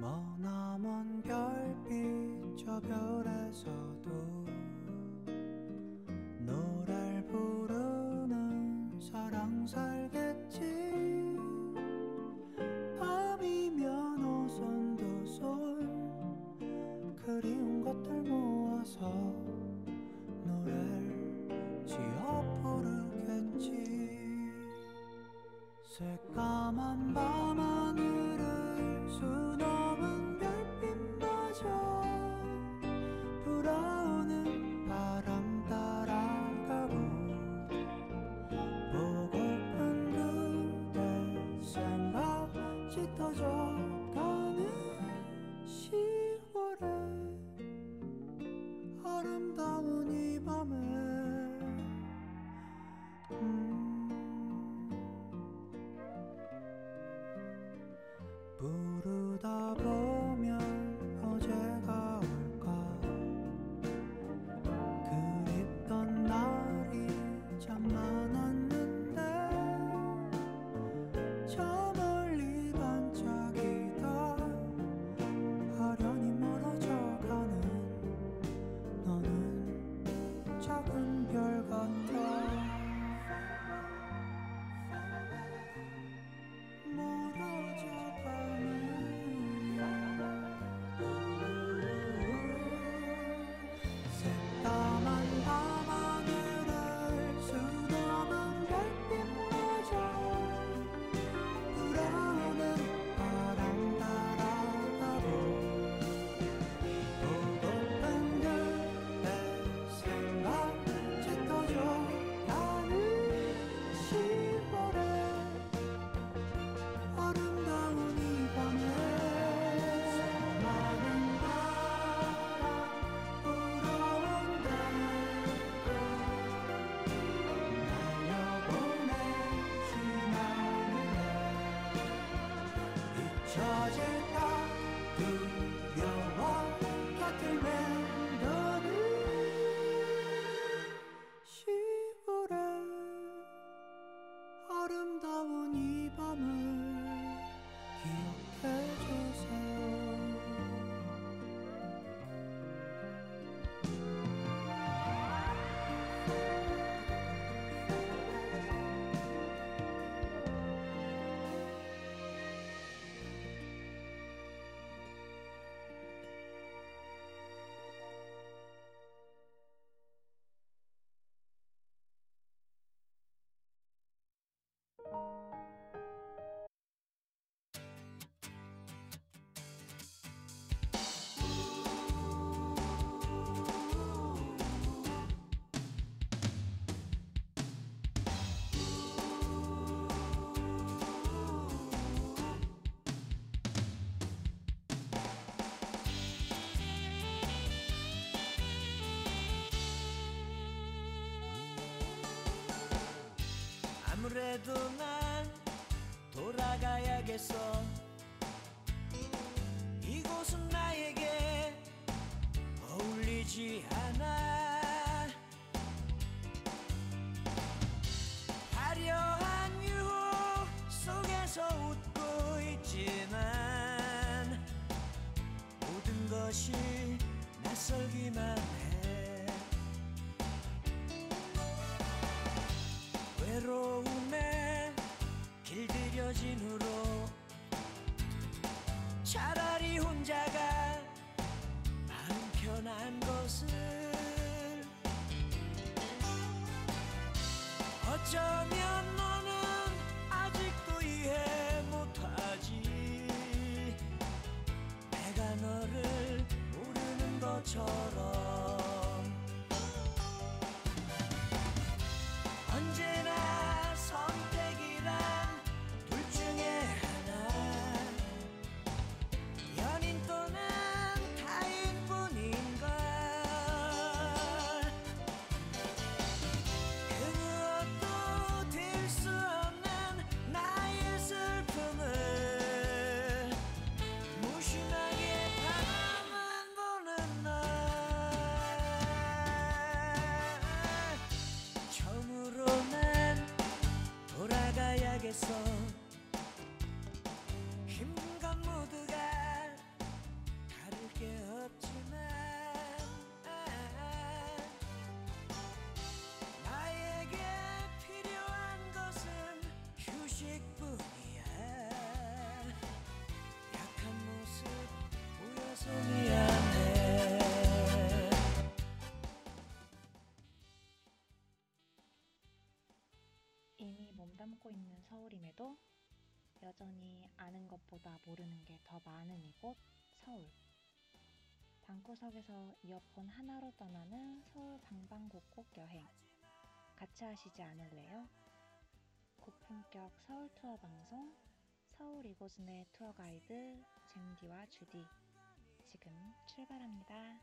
머나먼 별빛 저 별에서도 노래를 부르는 사랑살 adım 着你。 여전히 아는 것보다 모르는 게 더 많은 이곳 서울. 방구석에서 이어폰 하나로 떠나는 서울 방방곡곡 여행. 같이 하시지 않을래요? 고품격 서울 투어 방송 서울 이곳은의 투어 가이드 잼디와 주디 지금 출발합니다.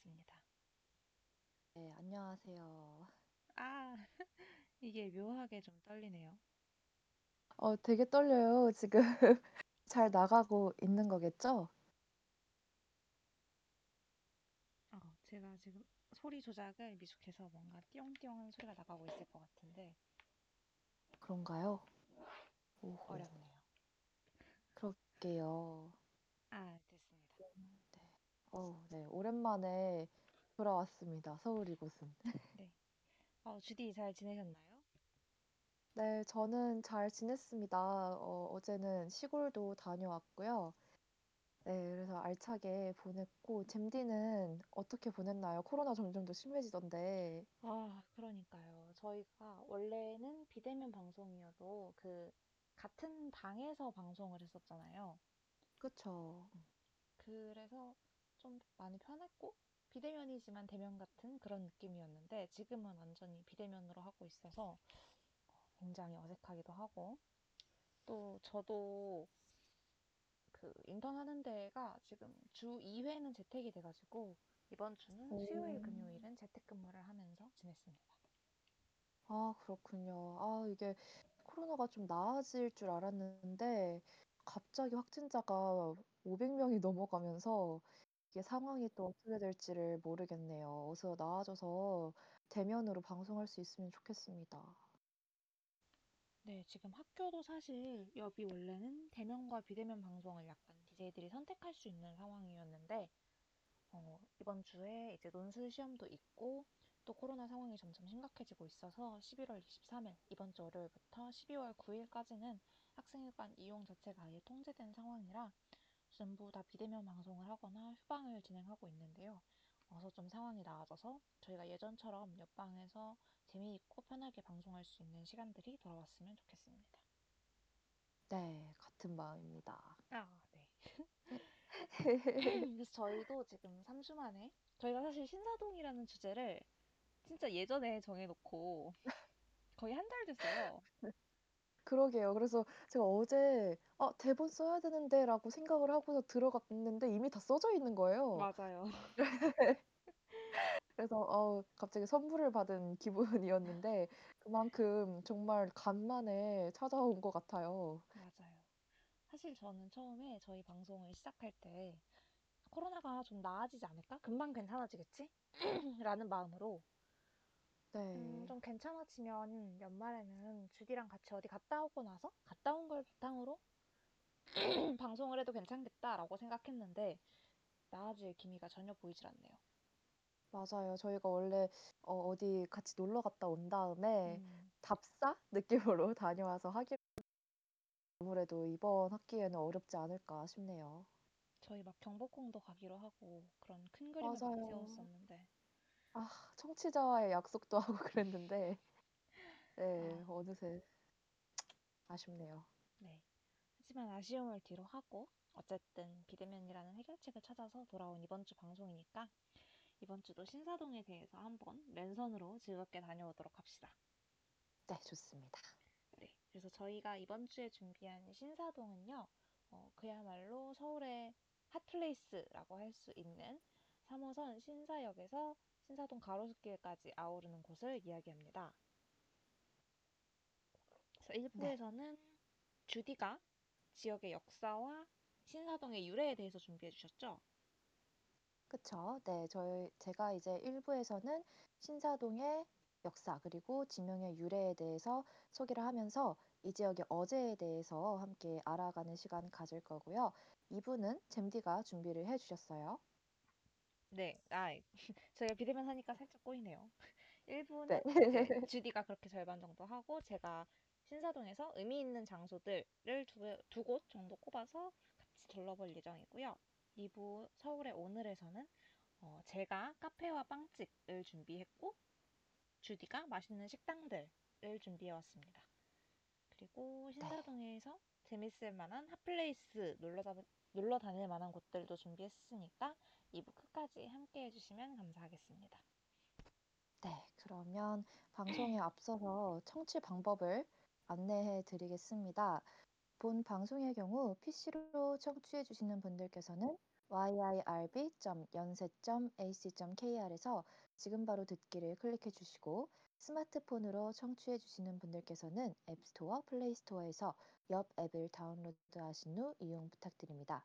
네, 돌아왔습니다. 네, 안녕하세요. 아, 이게 묘하게 좀 떨리네요. 어, 되게 떨려요. 지금 잘 나가고 있는 거겠죠? 어, 제가 지금 소리 조작을 미숙해서 뭔가 띠용띠용 하는 소리가 나가고 있을 것 같은데 그런가요? 오호, 어렵네요. 그럴게요. 아. 어, 네, 오랜만에 돌아왔습니다. 서울 이곳은. 네. 어, 주디 잘 지내셨나요? 네, 저는 잘 지냈습니다. 어, 어제는 시골도 다녀왔고요. 네, 그래서 알차게 보냈고, 잼디는 어떻게 보냈나요? 코로나 점점 더 심해지던데. 아, 그러니까요. 저희가 원래는 비대면 방송이어도 그 같은 방에서 방송을 했었잖아요. 그쵸? 그래서 좀 많이 편했고 비대면이지만 대면 같은 그런 느낌이었는데 지금은 완전히 비대면으로 하고 있어서 굉장히 어색하기도 하고 또 저도 그 인턴 하는 데가 지금 주 2회는 재택이 돼가지고 이번 주는 수요일, 오. 금요일은 재택근무를 하면서 지냈습니다. 아, 그렇군요. 아, 이게 코로나가 좀 나아질 줄 알았는데 갑자기 확진자가 500명이 넘어가면서 이게 상황이 또 어떻게 될지를 모르겠네요. 어서 나아져서 대면으로 방송할 수 있으면 좋겠습니다. 네, 지금 학교도 사실 여비 원래는 대면과 비대면 방송을 약간 DJ들이 선택할 수 있는 상황이었는데 어, 이번 주에 이제 논술 시험도 있고 또 코로나 상황이 점점 심각해지고 있어서 11월 23일 이번 주 월요일부터 12월 9일까지는 학생회관 이용 자체가 아예 통제된 상황이라 전부 다 비대면 방송을 하거나 휴방을 진행하고 있는데요. 어서 좀 상황이 나아져서 저희가 예전처럼 옆방에서 재미있고 편하게 방송할 수 있는 시간들이 돌아왔으면 좋겠습니다. 네, 같은 마음입니다. 아, 네. 그래서 저희도 지금 3주 만에 저희가 사실 신사동이라는 주제를 진짜 예전에 정해놓고 거의 한 달 됐어요. 그러게요. 그래서 제가 어제 아, 대본 써야 되는데라고 생각을 하고서 들어갔는데 이미 다 써져 있는 거예요. 맞아요. 그래서 어, 갑자기 선물을 받은 기분이었는데 그만큼 정말 간만에 찾아온 것 같아요. 맞아요. 사실 저는 처음에 저희 방송을 시작할 때 코로나가 좀 나아지지 않을까? 금방 괜찮아지겠지? 라는 마음으로 음, 네, 좀 괜찮아지면 연말에는 주디랑 같이 어디 갔다 오고 나서 갔다 온 걸 바탕으로 방송을 해도 괜찮겠다라고 생각했는데 나아질 기미가 전혀 보이질 않네요. 맞아요. 저희가 원래 어, 어디 같이 놀러 갔다 온 다음에 음, 답사 느낌으로 다녀와서 하기로 아무래도 이번 학기에는 어렵지 않을까 싶네요. 저희 막 경복궁도 가기로 하고 그런 큰 그림을 막 맞아요. 세웠었는데 아, 청취자와의 약속도 하고 그랬는데 네, 아, 어느새 아쉽네요. 네. 하지만 아쉬움을 뒤로 하고 어쨌든 비대면이라는 해결책을 찾아서 돌아온 이번 주 방송이니까 이번 주도 신사동에 대해서 한번 랜선으로 즐겁게 다녀오도록 합시다. 네, 좋습니다. 네, 그래서 저희가 이번 주에 준비한 신사동은요, 어, 그야말로 서울의 핫플레이스라고 할 수 있는 3호선 신사역에서 신사동 가로수길까지 아우르는 곳을 이야기합니다. 그래서 1부에서는 주디가 지역의 역사와 신사동의 유래에 대해서 준비해 주셨죠? 그쵸? 네, 저희 제가 이제 1부에서는 신사동의 역사 그리고 지명의 유래에 대해서 소개를 하면서 이 지역의 어제에 대해서 함께 알아가는 시간 가질 거고요. 2부는 잼디가 준비를 해주셨어요. 네, 아, 저희가 비대면 하니까 살짝 꼬이네요. 1부는 네. 이제 주디가 그렇게 절반 정도 하고 제가 신사동에서 의미 있는 장소들을 두, 두곳 정도 꼽아서 같이 둘러볼 예정이고요. 2부 서울의 오늘에서는 어, 제가 카페와 빵집을 준비했고 주디가 맛있는 식당들을 준비해 왔습니다. 그리고 신사동에서 재밌을 만한 핫플레이스 놀러, 다, 놀러 다닐 만한 곳들도 준비했으니까 2부 끝까지 함께 해주시면 감사하겠습니다. 네, 그러면 방송에 앞서서 청취 방법을 안내해 드리겠습니다. 본 방송의 경우 PC로 청취해 주시는 분들께서는 yirb.yonsei.ac.kr에서 지금 바로 듣기를 클릭해 주시고 스마트폰으로 청취해 주시는 분들께서는 앱스토어, 플레이스토어에서 YIRB 앱을 다운로드 하신 후 이용 부탁드립니다.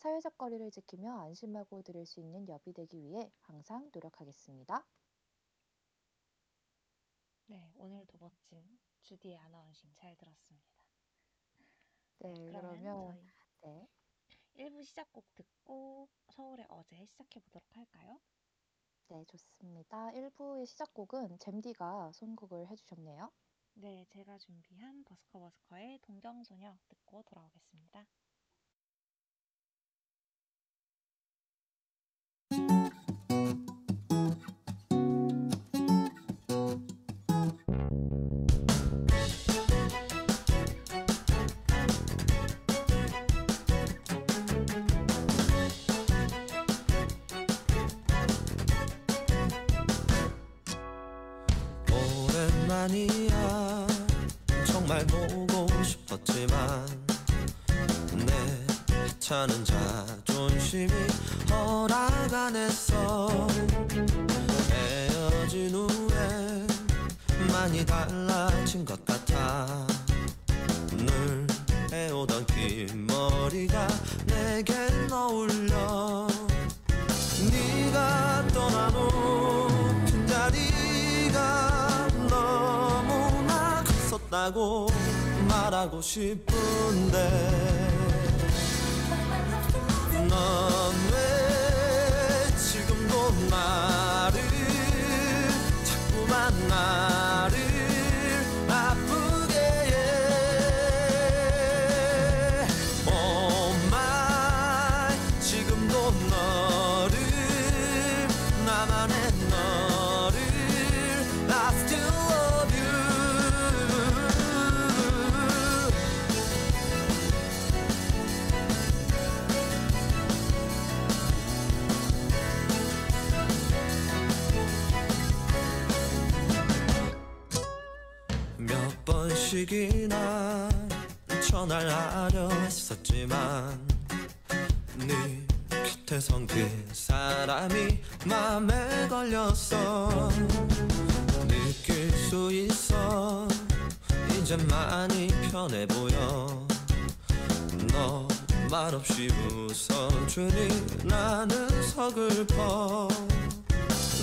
사회적 거리를 지키며 안심하고 들을 수 있는 여비 되기 위해 항상 노력하겠습니다. 네, 오늘도 멋진 주디의 아나운싱 잘 들었습니다. 네, 그러면 그러면 네, 1부 시작곡 듣고 서울의 어제 시작해 보도록 할까요? 네, 좋습니다. 1부의 시작곡은 잼디가 선곡을 해주셨네요. 네, 제가 준비한 버스커버스커의 동경소녀 듣고 돌아오겠습니다. 떠난 후 빈자리가 너무나 컸었다고 말하고 싶은데 넌 왜 지금도 나를 자꾸만 나를 번씩이나 전화를 하려 했었지만 네 곁에 선 그 사람이 맘에 걸렸어 느낄 수 있어 이제 많이 편해 보여. 너 말없이 웃어주니 나는 서글퍼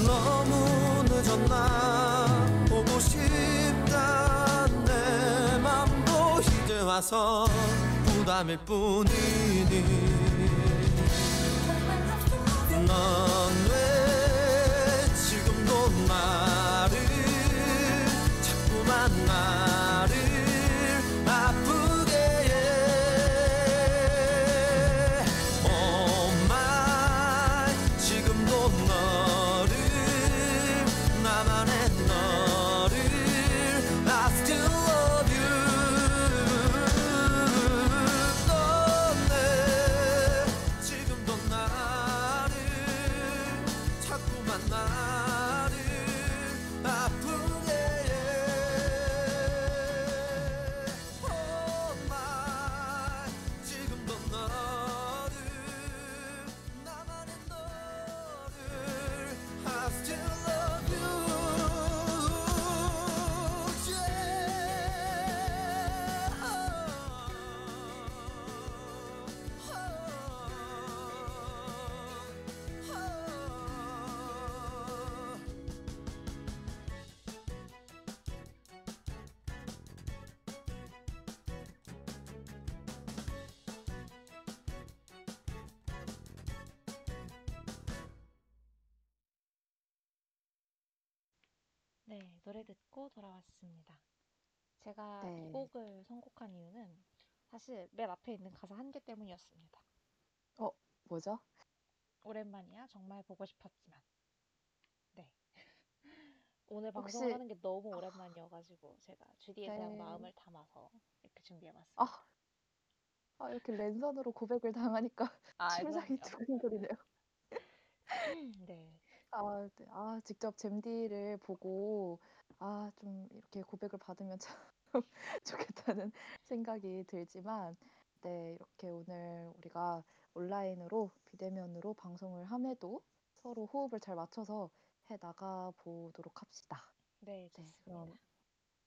너무 늦었나 보고 싶다. 내 맘도 이제 와서 부담일 뿐이니. 넌왜 나를 자꾸만 나를 네, 노래 듣고 돌아왔습니다. 제가 네. 이 곡을 선곡한 이유는 사실 맨 앞에 있는 가사 한 개 때문이었습니다. 뭐죠? 오랜만이야, 정말 보고 싶었지만. 네. 오늘 혹시- 방송하는 게 너무 오랜만이어가지고 제가 주디에 대한 네. 마음을 담아서 이렇게 준비해봤습니다. 아, 아 이렇게 랜선으로 고백을 당하니까 아, 심장이. 두근거리네요. 네. 아, 네. 아, 직접 잼디를 보고 아, 좀 이렇게 고백을 받으면 참 좋겠다는 생각이 들지만 네, 이렇게 오늘 우리가 온라인으로 비대면으로 방송을 함에도 서로 호흡을 잘 맞춰서 해 나가 보도록 합시다. 네, 네, 좋습니다. 그럼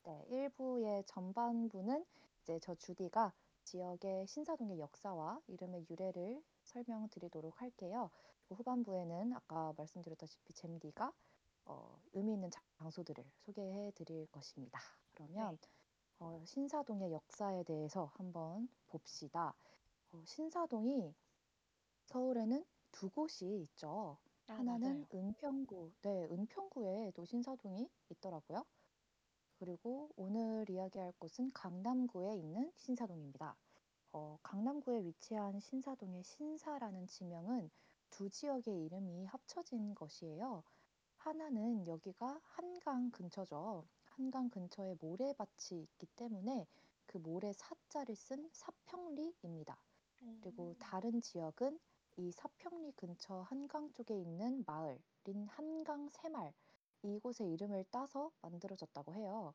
네, 1 부의 전반부는 이제 저 주디가 지역의 신사동의 역사와 이름의 유래를 설명드리도록 할게요. 그리고 후반부에는 아까 말씀드렸다시피 잼디가 어, 의미 있는 장소들을 소개해 드릴 것입니다. 그러면 네. 어, 신사동의 역사에 대해서 한번 봅시다. 어, 신사동이 서울에는 두 곳이 있죠. 아, 하나는 맞아요. 은평구, 네, 은평구에도 신사동이 있더라고요. 그리고 오늘 이야기할 곳은 강남구에 있는 신사동입니다. 어, 강남구에 위치한 신사동의 신사라는 지명은 두 지역의 이름이 합쳐진 것이에요. 하나는 여기가 한강 근처죠. 한강 근처에 모래밭이 있기 때문에 그 모래 사자를 쓴 사평리입니다. 그리고 음, 다른 지역은 이 사평리 근처 한강 쪽에 있는 마을인 한강 새마을 이곳의 이름을 따서 만들어졌다고 해요.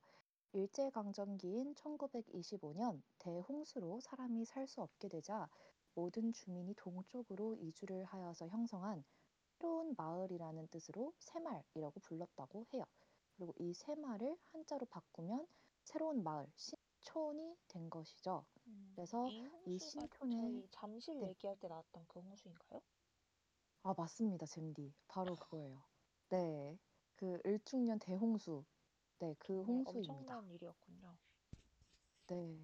일제강점기인 1925년 대홍수로 사람이 살 수 없게 되자 모든 주민이 동쪽으로 이주를 하여서 형성한 새로운 마을이라는 뜻으로 새마을이라고 불렀다고 해요. 그리고 이 새마을을 한자로 바꾸면 새로운 마을, 신촌이 된 것이죠. 음, 그래서 이 저희 잠실 네. 얘기할 때 나왔던 그 홍수인가요? 아, 맞습니다, 잼디. 바로 그거예요. 네. 그 을중년 대홍수. 네, 그 정말 홍수입니다. 엄청난 일이었군요. 네.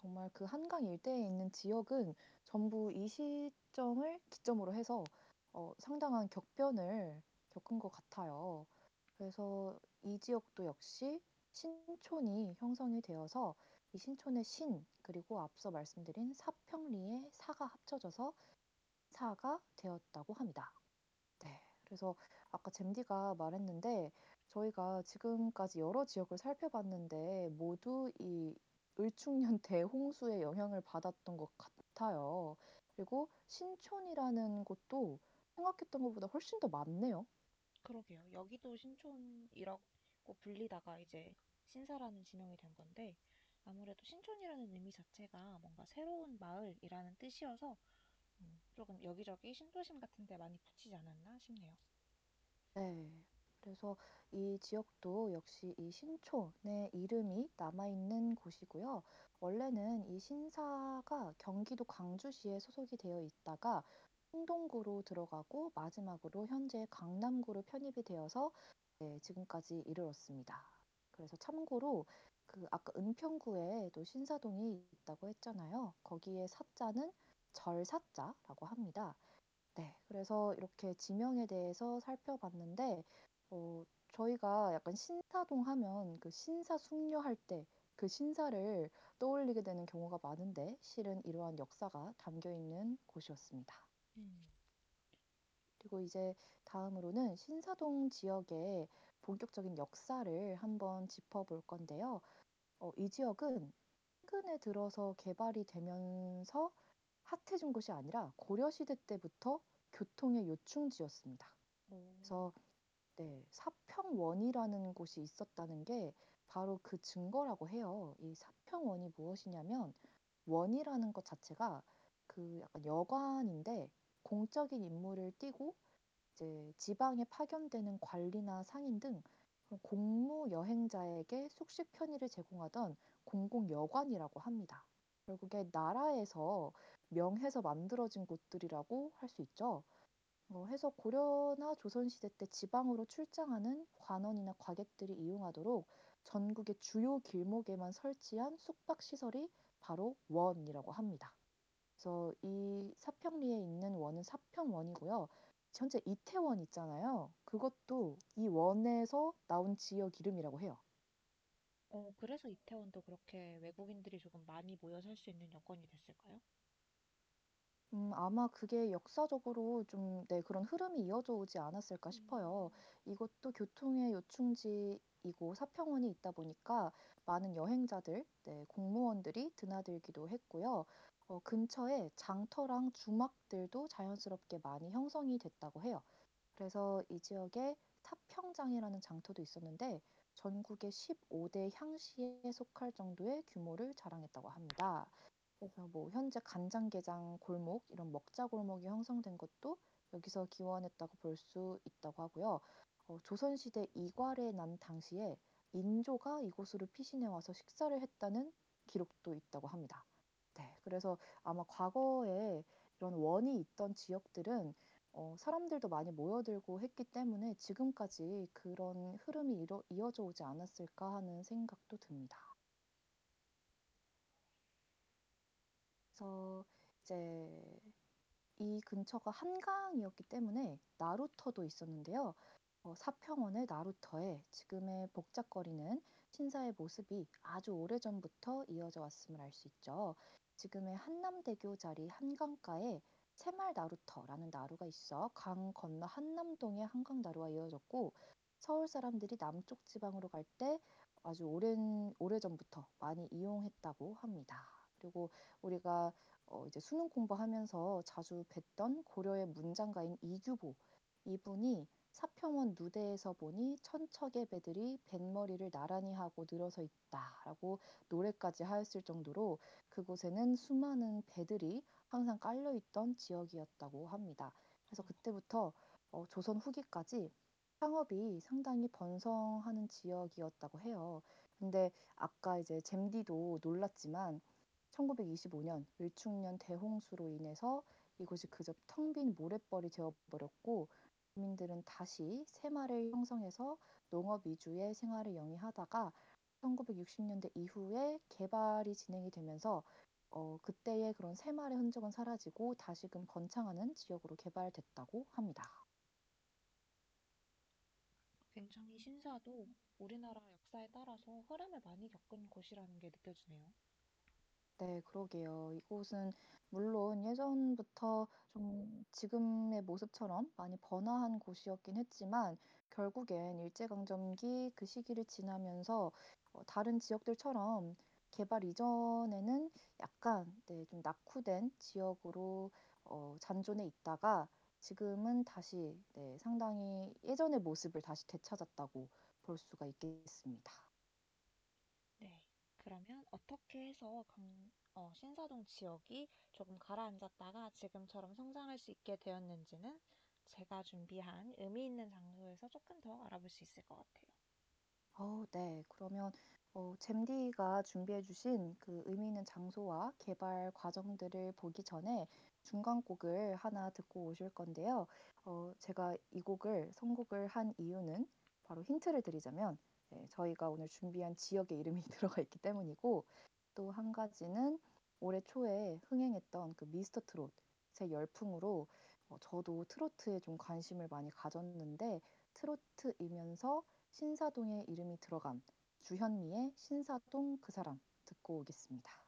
정말 그 한강 일대에 있는 지역은 전부 이 시점을 기점으로 해서 어, 상당한 격변을 겪은 것 같아요. 그래서 이 지역도 역시 신촌이 형성이 되어서 이 신촌의 신, 그리고 앞서 말씀드린 사평리의 사가 합쳐져서 사가 되었다고 합니다. 네. 그래서 아까 잼디가 말했는데 저희가 지금까지 여러 지역을 살펴봤는데 모두 이 을중년 대홍수의 영향을 받았던 것 같아요. 그리고 신촌이라는 곳도 생각했던 것보다 훨씬 더 많네요. 그러게요. 여기도 신촌이라고 불리다가 이제 신사라는 지명이 된 건데 아무래도 신촌이라는 의미 자체가 뭔가 새로운 마을이라는 뜻이어서 음, 조금 여기저기 신도심 같은 데 많이 붙이지 않았나 싶네요. 네. 그래서 이 지역도 역시 이 신촌의 이름이 남아있는 곳이고요. 원래는 이 신사가 경기도 광주시에 소속이 되어 있다가 홍동구로 들어가고 마지막으로 현재 강남구로 편입이 되어서 네, 지금까지 이르렀습니다. 그래서 참고로 그 아까 은평구에도 신사동이 있다고 했잖아요. 거기에 사자는 절사자라고 합니다. 네, 그래서 이렇게 지명에 대해서 살펴봤는데, 어, 저희가 약간 신사동 하면 그 신사숙녀할 때 그 신사를 떠올리게 되는 경우가 많은데 실은 이러한 역사가 담겨 있는 곳이었습니다. 음. 그리고 이제 다음으로는 신사동 지역의 본격적인 역사를 한번 짚어볼 건데요. 어, 이 지역은 최근에 들어서 개발이 되면서 핫해진 곳이 아니라 고려시대 때부터 교통의 요충지였습니다. 오. 그래서 네, 사평원이라는 곳이 있었다는 게 바로 그 증거라고 해요. 이 사평원이 무엇이냐면 원이라는 것 자체가 그 약간 여관인데 공적인 임무를 띠고 이제 지방에 파견되는 관리나 상인 등 공무 여행자에게 숙식 편의를 제공하던 공공 여관이라고 합니다. 결국에 나라에서 명해서 만들어진 곳들이라고 할 수 있죠. 어, 해서 고려나 조선시대 때 지방으로 출장하는 관원이나 과객들이 이용하도록 전국의 주요 길목에만 설치한 숙박시설이 바로 원이라고 합니다. 그래서 이 사평리에 있는 원은 사평원이고요. 현재 이태원 있잖아요. 그것도 이 원에서 나온 지역 이름이라고 해요. 어, 그래서 이태원도 그렇게 외국인들이 조금 많이 모여 살 수 있는 여건이 됐을까요? 음, 아마 그게 역사적으로 좀, 네, 그런 흐름이 이어져 오지 않았을까 싶어요. 음. 이것도 교통의 요충지이고 사평원이 있다 보니까 많은 여행자들, 네, 공무원들이 드나들기도 했고요. 어, 근처에 장터랑 주막들도 자연스럽게 많이 형성이 됐다고 해요. 그래서 이 지역에 사평장이라는 장터도 있었는데 전국의 15 대 향시에 속할 정도의 규모를 자랑했다고 합니다. 그래서 뭐 현재 간장게장 골목 이런 먹자 골목이 형성된 것도 여기서 기원했다고 볼 수 있다고 하고요. 어, 조선시대 이괄해 난 당시에 인조가 이곳으로 피신해 와서 식사를 했다는 기록도 있다고 합니다. 네, 그래서 아마 과거에 이런 원이 있던 지역들은 어, 사람들도 많이 모여들고 했기 때문에 지금까지 그런 흐름이 이뤄, 이어져 오지 않았을까 하는 생각도 듭니다. 그래서 이제 이 근처가 한강이었기 때문에 나루터도 있었는데요. 어, 사평원의 나루터에 지금의 복잡거리는 신사의 모습이 아주 오래전부터 이어져 왔음을 알 수 있죠. 지금의 한남대교 자리 한강가에 새말 나루터라는 나루가 있어 강 건너 한남동의 한강 나루와 이어졌고 서울 사람들이 남쪽 지방으로 갈 때 아주 오랜 오래전부터 많이 이용했다고 합니다. 그리고 우리가 어, 이제 수능 공부하면서 자주 뵀던 고려의 문장가인 이규보 이분이 사평원 누대에서 보니 천척의 배들이 뱃머리를 나란히 하고 늘어서 있다라고 노래까지 하였을 정도로 그곳에는 수많은 배들이 항상 깔려 있던 지역이었다고 합니다. 그래서 그때부터 어, 조선 후기까지 상업이 상당히 번성하는 지역이었다고 해요. 근데 아까 이제 잼디도 놀랐지만 1925년 을충년 대홍수로 인해서 이곳이 그저 텅 빈 모래벌이 되어버렸고 주민들은 다시 새마을을 형성해서 농업 위주의 생활을 영위하다가 1960년대 이후에 개발이 진행이 되면서 어, 그때의 그런 새마을의 흔적은 사라지고 다시금 번창하는 지역으로 개발됐다고 합니다. 굉장히 신사도 우리나라 역사에 따라서 흐름을 많이 겪은 곳이라는 게 느껴지네요. 네, 그러게요. 이곳은 물론 예전부터 좀 지금의 모습처럼 많이 번화한 곳이었긴 했지만 결국엔 일제강점기 그 시기를 지나면서 어, 다른 지역들처럼 개발 이전에는 약간 네, 좀 낙후된 지역으로 어, 잔존해 있다가 지금은 다시 네, 상당히 예전의 모습을 다시 되찾았다고 볼 수가 있겠습니다. 네. 그러면 어떻게 해서 강, 어, 신사동 지역이 조금 가라앉았다가 지금처럼 성장할 수 있게 되었는지는 제가 준비한 의미 있는 장소에서 조금 더 알아볼 수 있을 것 같아요. 어, 네. 그러면 어, 잼디가 준비해 주신 그 의미 있는 장소와 개발 과정들을 보기 전에 중간 곡을 하나 듣고 오실 건데요. 어, 제가 이 곡을 선곡을 한 이유는 바로 힌트를 드리자면 네, 저희가 오늘 준비한 지역의 이름이 들어가 있기 때문이고 또 한 가지는 올해 초에 흥행했던 그 미스터 트롯의 열풍으로 어, 저도 트로트에 좀 관심을 많이 가졌는데 트로트이면서 신사동의 이름이 들어간 주현미의 신사동 그 사람 듣고 오겠습니다.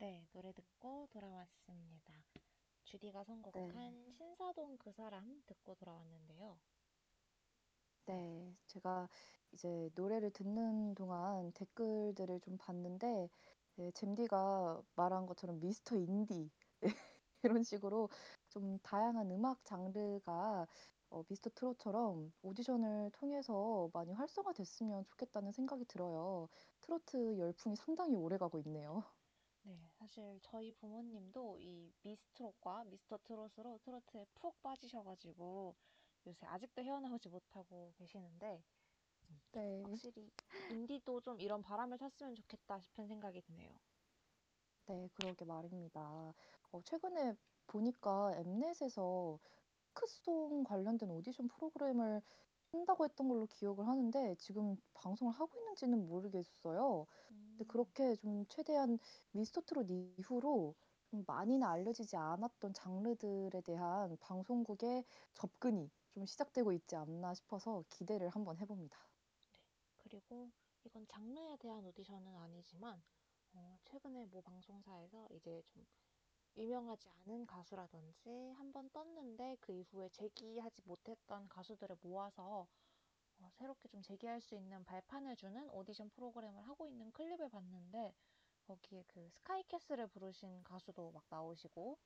네, 노래 듣고 돌아왔습니다. 주디가 네. 선곡한 신사동 그 사람 듣고 돌아왔는데요. 네, 제가 이제 노래를 듣는 동안 댓글들을 좀 봤는데, 네, 잼디가 말한 것처럼 미스터 인디 이런 식으로 좀 다양한 음악 장르가 어, 미스터 트롯처럼 오디션을 통해서 많이 활성화됐으면 좋겠다는 생각이 들어요. 트로트 열풍이 상당히 오래가고 있네요. 네, 사실 저희 부모님도 이 미스트롯과 미스터 트롯으로 트로트에 푹 빠지셔가지고 요새 아직도 헤어나오지 못하고 계시는데 네, 확실히 인디도 좀 이런 바람을 탔으면 좋겠다 싶은 생각이 드네요. 네, 그러게 말입니다. 어, 최근에 보니까 엠넷에서 크송 관련된 오디션 프로그램을 한다고 했던 걸로 기억을 하는데 지금 방송을 하고 있는지는 모르겠어요. 근데 음, 그렇게 좀 최대한 미스터 트롯 이후로 좀 많이는 알려지지 않았던 장르들에 대한 방송국의 접근이 좀 시작되고 있지 않나 싶어서 기대를 한번 해봅니다. 그리고 이건 장르에 대한 오디션은 아니지만 어, 최근에 모 방송사에서 이제 좀 유명하지 않은 가수라든지 한 번 떴는데 그 이후에 재기하지 못했던 가수들을 모아서 어, 새롭게 좀 재기할 수 있는 발판을 주는 오디션 프로그램을 하고 있는 클립을 봤는데 거기에 그 스카이캐슬을 부르신 가수도 막 나오시고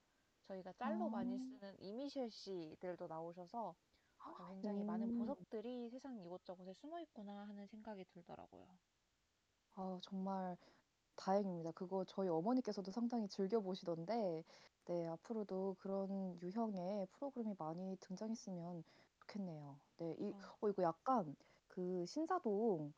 저희가 짤로 많이 아. 쓰는 이미셸 씨들도 나오셔서 어, 굉장히 많은 오. 보석들이 세상 이곳저곳에 숨어 있구나 하는 생각이 들더라고요. 아 정말 다행입니다. 그거 저희 어머니께서도 상당히 즐겨 보시던데 네 앞으로도 그런 유형의 프로그램이 많이 등장했으면 좋겠네요. 네 이 어. 어 이거 약간 그 신사동도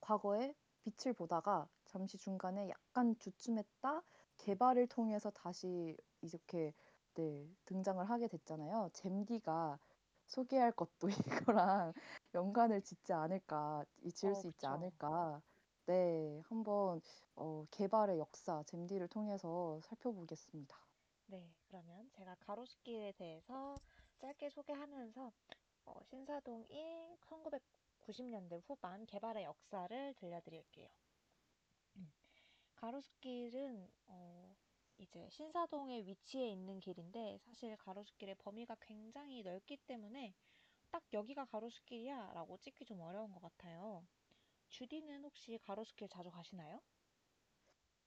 과거에 빛을 보다가 잠시 중간에 약간 주춤했다 개발을 통해서 다시 이렇게 네 등장을 하게 됐잖아요. 잼디가 소개할 것도 이거랑 연관을 짓지 않을까 이 지을 어 수 있지 그쵸. 않을까. 네. 한번 어 개발의 역사 잼디를 통해서 살펴보겠습니다. 네, 그러면 제가 가로수길에 대해서 짧게 소개하면서 어, 신사동 1 1990년대 후반 개발의 역사를 들려드릴게요. 음, 가로수길은 어, 이제 신사동에 위치해 있는 길인데 사실 가로수길의 범위가 굉장히 넓기 때문에 딱 여기가 가로수길이야 라고 찍기 좀 어려운 것 같아요. 주디는 혹시 가로수길 자주 가시나요?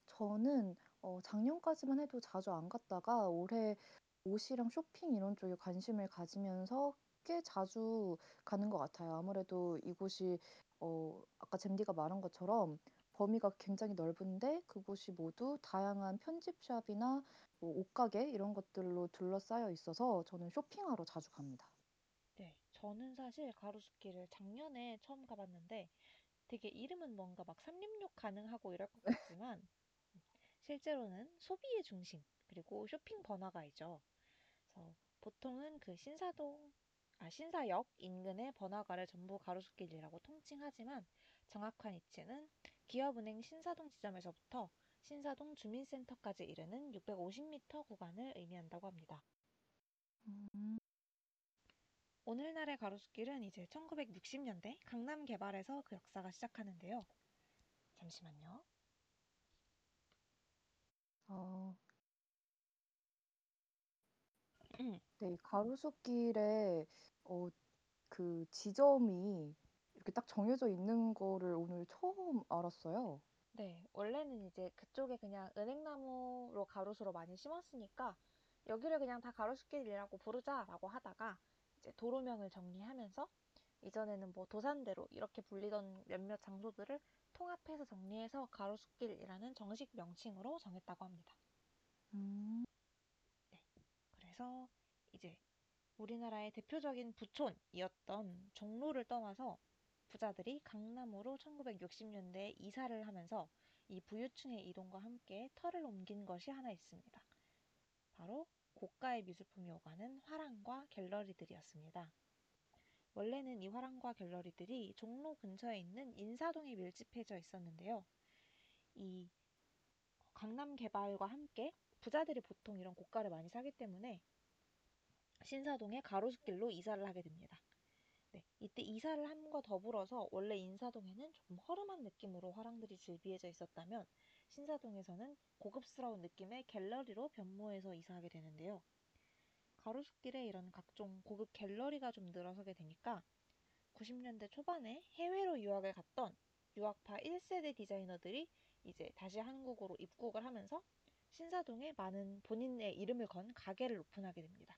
저는 어 작년까지만 해도 자주 안 갔다가 올해 옷이랑 쇼핑 이런 쪽에 관심을 가지면서 꽤 자주 가는 것 같아요. 아무래도 이곳이 어 아까 잼디가 말한 것처럼 범위가 굉장히 넓은데 그곳이 모두 다양한 편집샵이나 뭐 옷가게 이런 것들로 둘러싸여 있어서 저는 쇼핑하러 자주 갑니다. 네, 저는 사실 가로수길을 작년에 처음 가봤는데 되게 이름은 뭔가 막 삼림육 가능하고 이럴 것 같지만 실제로는 소비의 중심 그리고 쇼핑 번화가이죠. 그래서 보통은 그 신사동 아 신사역 인근의 번화가를 전부 가로수길이라고 통칭하지만 정확한 위치는 기업은행 신사동 지점에서부터 신사동 주민센터까지 이르는 650m 구간을 의미한다고 합니다. 음. 오늘날의 가로수길은 이제 1960년대 강남 개발에서 그 역사가 시작하는데요. 잠시만요. 아. 음. 네. 가로수길에 어 그 지점이 이렇게 딱 정해져 있는 거를 오늘 처음 알았어요. 네, 원래는 이제 그쪽에 그냥 은행나무로 가로수로 많이 심었으니까 여기를 그냥 다 가로수길이라고 부르자라고 하다가 이제 도로명을 정리하면서 이전에는 뭐 도산대로 이렇게 불리던 몇몇 장소들을 통합해서 정리해서 가로수길이라는 정식 명칭으로 정했다고 합니다. 음. 네, 그래서 이제 우리나라의 대표적인 부촌이었던 종로를 떠나서 부자들이 강남으로 1960년대에 이사를 하면서 이 부유층의 이동과 함께 터를 옮긴 것이 하나 있습니다. 바로 고가의 미술품이 오가는 화랑과 갤러리들이었습니다. 원래는 이 화랑과 갤러리들이 종로 근처에 있는 인사동에 밀집해져 있었는데요. 이 강남 개발과 함께 부자들이 보통 이런 고가를 많이 사기 때문에 신사동의 가로수길로 이사를 하게 됩니다. 네, 이때 이사를 함과 더불어서 원래 인사동에는 조금 허름한 느낌으로 화랑들이 즐비해져 있었다면 신사동에서는 고급스러운 느낌의 갤러리로 변모해서 이사하게 되는데요. 가로수길에 이런 각종 고급 갤러리가 좀 늘어서게 되니까 90년대 초반에 해외로 유학을 갔던 유학파 1세대 디자이너들이 이제 다시 한국으로 입국을 하면서 신사동에 많은 본인의 이름을 건 가게를 오픈하게 됩니다.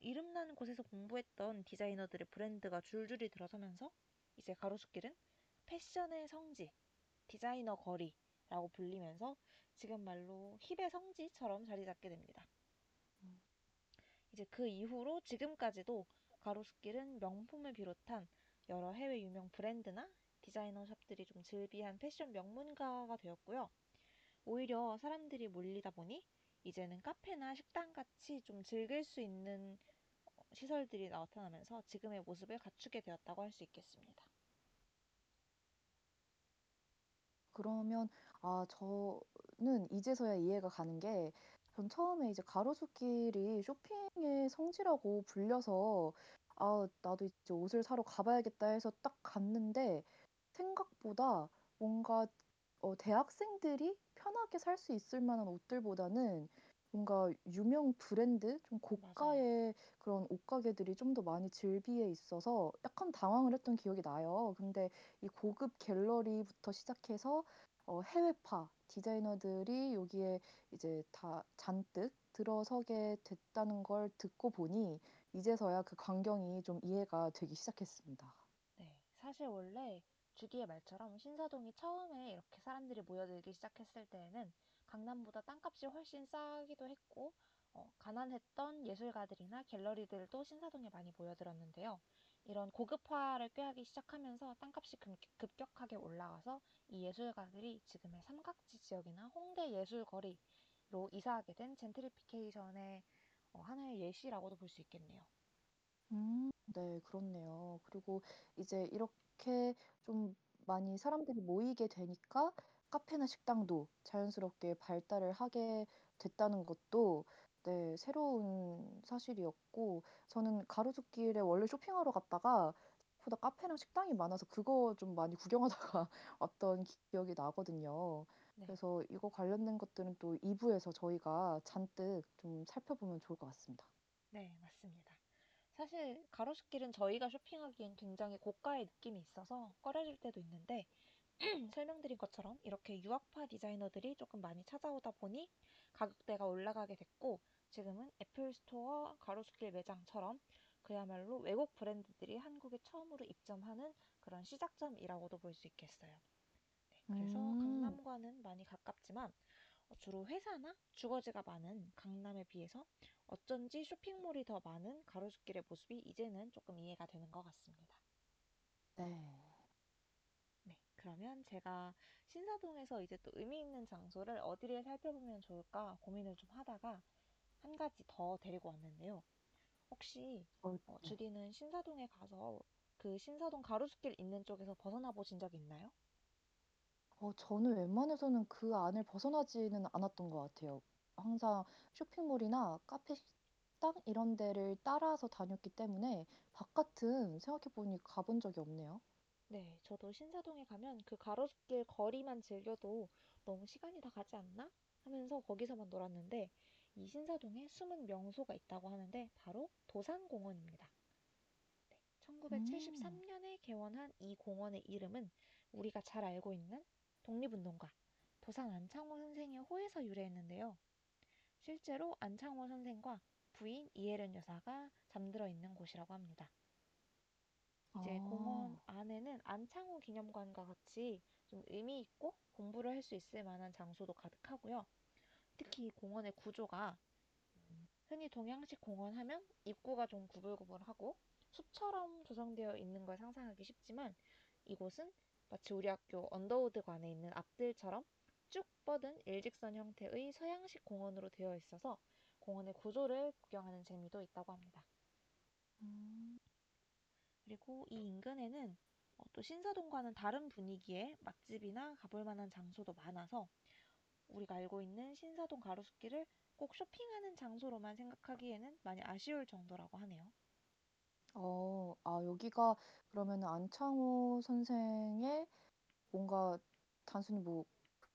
이름나는 곳에서 공부했던 디자이너들의 브랜드가 줄줄이 들어서면서 이제 가로수길은 패션의 성지, 디자이너 거리라고 불리면서 지금 말로 힙의 성지처럼 자리 잡게 됩니다. 이제 그 이후로 지금까지도 가로수길은 명품을 비롯한 여러 해외 유명 브랜드나 디자이너 샵들이 좀 즐비한 패션 명문가가 되었고요. 오히려 사람들이 몰리다 보니 이제는 카페나 식당 같이 좀 즐길 수 있는 시설들이 나타나면서 지금의 모습을 갖추게 되었다고 할 수 있겠습니다. 그러면 아 저는 이제서야 이해가 가는 게 전 처음에 이제 가로수길이 쇼핑의 성지라고 불려서 '아 나도 이제 옷을 사러 가 봐야겠다.' 해서 딱 갔는데 생각보다 뭔가 어 대학생들이 편하게 살 수 있을 만한 옷들보다는 뭔가 유명 브랜드 좀 맞아요. 고가의 그런 옷가게들이 좀 더 많이 즐비해 있어서 약간 당황을 했던 기억이 나요. 근데 이 고급 갤러리부터 시작해서 어 해외파 디자이너들이 여기에 이제 다 잔뜩 들어서게 됐다는 걸 듣고 보니 이제서야 그 광경이 좀 이해가 되기 시작했습니다. 네, 사실 원래 주디의 말처럼 신사동이 처음에 이렇게 사람들이 모여들기 시작했을 때에는 강남보다 땅값이 훨씬 싸기도 했고, 어, 가난했던 예술가들이나 갤러리들도 신사동에 많이 모여들었는데요. 이런 고급화를 꾀하기 시작하면서 땅값이 급- 급격하게 올라가서 이 예술가들이 지금의 삼각지 지역이나 홍대 예술거리로 이사하게 된 젠트리피케이션의 어, 하나의 예시라고도 볼 수 있겠네요. 음 네 그렇네요. 그리고 이제 이렇게 좀 많이 사람들이 모이게 되니까 카페나 식당도 자연스럽게 발달을 하게 됐다는 것도 네 새로운 사실이었고 저는 가로수길에 원래 쇼핑하러 갔다가 생각보다 카페랑 식당이 많아서 그거 좀 많이 구경하다가 왔던 기억이 나거든요. 네. 그래서 이거 관련된 것들은 또 2 부에서 저희가 잔뜩 좀 살펴보면 좋을 것 같습니다. 네, 맞습니다. 사실 가로수길은 저희가 쇼핑하기엔 굉장히 고가의 느낌이 있어서 꺼려질 때도 있는데 설명드린 것처럼 이렇게 유학파 디자이너들이 조금 많이 찾아오다 보니 가격대가 올라가게 됐고 지금은 애플 스토어 가로수길 매장처럼 그야말로 외국 브랜드들이 한국에 처음으로 입점하는 그런 시작점이라고도 볼 수 있겠어요. 네, 그래서 음. 강남과는 많이 가깝지만 어, 주로 회사나 주거지가 많은 강남에 비해서 어쩐지 쇼핑몰이 더 많은 가로수길의 모습이 이제는 조금 이해가 되는 것 같습니다. 네. 네, 그러면 제가 신사동에서 이제 또 의미 있는 장소를 어디를 살펴보면 좋을까 고민을 좀 하다가 한 가지 더 데리고 왔는데요. 혹시 어 어, 네. 주디는 신사동에 가서 그 신사동 가로수길 있는 쪽에서 벗어나 보신 적 있나요? 어 저는 웬만해서는 그 안을 벗어나지는 않았던 것 같아요. 항상 쇼핑몰이나 카페, 식당 이런 데를 따라서 다녔기 때문에 바깥은 생각해 보니 가본 적이 없네요. 네, 저도 신사동에 가면 그 가로수길 거리만 즐겨도 너무 시간이 다 가지 않나? 하면서 거기서만 놀았는데 이 신사동에 숨은 명소가 있다고 하는데 바로 도산공원입니다. 네, 음. 1973년에 개원한 이 공원의 이름은 우리가 잘 알고 있는 독립운동가 도산 안창호 선생의 호에서 유래했는데요. 실제로 안창호 선생과 부인 이혜련 여사가 잠들어 있는 곳이라고 합니다. 이제 공원 아. 안에는 안창호 기념관과 같이 좀 의미 있고 공부를 할 수 있을 만한 장소도 가득하고요. 특히 이 공원의 구조가 흔히 동양식 공원 하면 입구가 좀 구불구불하고 숲처럼 조성되어 있는 걸 상상하기 쉽지만 이곳은 마치 우리 학교 언더우드관에 있는 앞들처럼 쭉 뻗은 일직선 형태의 서양식 공원으로 되어 있어서 공원의 구조를 구경하는 재미도 있다고 합니다. 음. 그리고 이 인근에는 어, 또 신사동과는 다른 분위기의 맛집이나 가볼 만한 장소도 많아서 우리가 알고 있는 신사동 가로수길을 꼭 쇼핑하는 장소로만 생각하기에는 많이 아쉬울 정도라고 하네요. 어. 아 여기가 그러면은 안창호 선생의 뭔가 단순히 뭐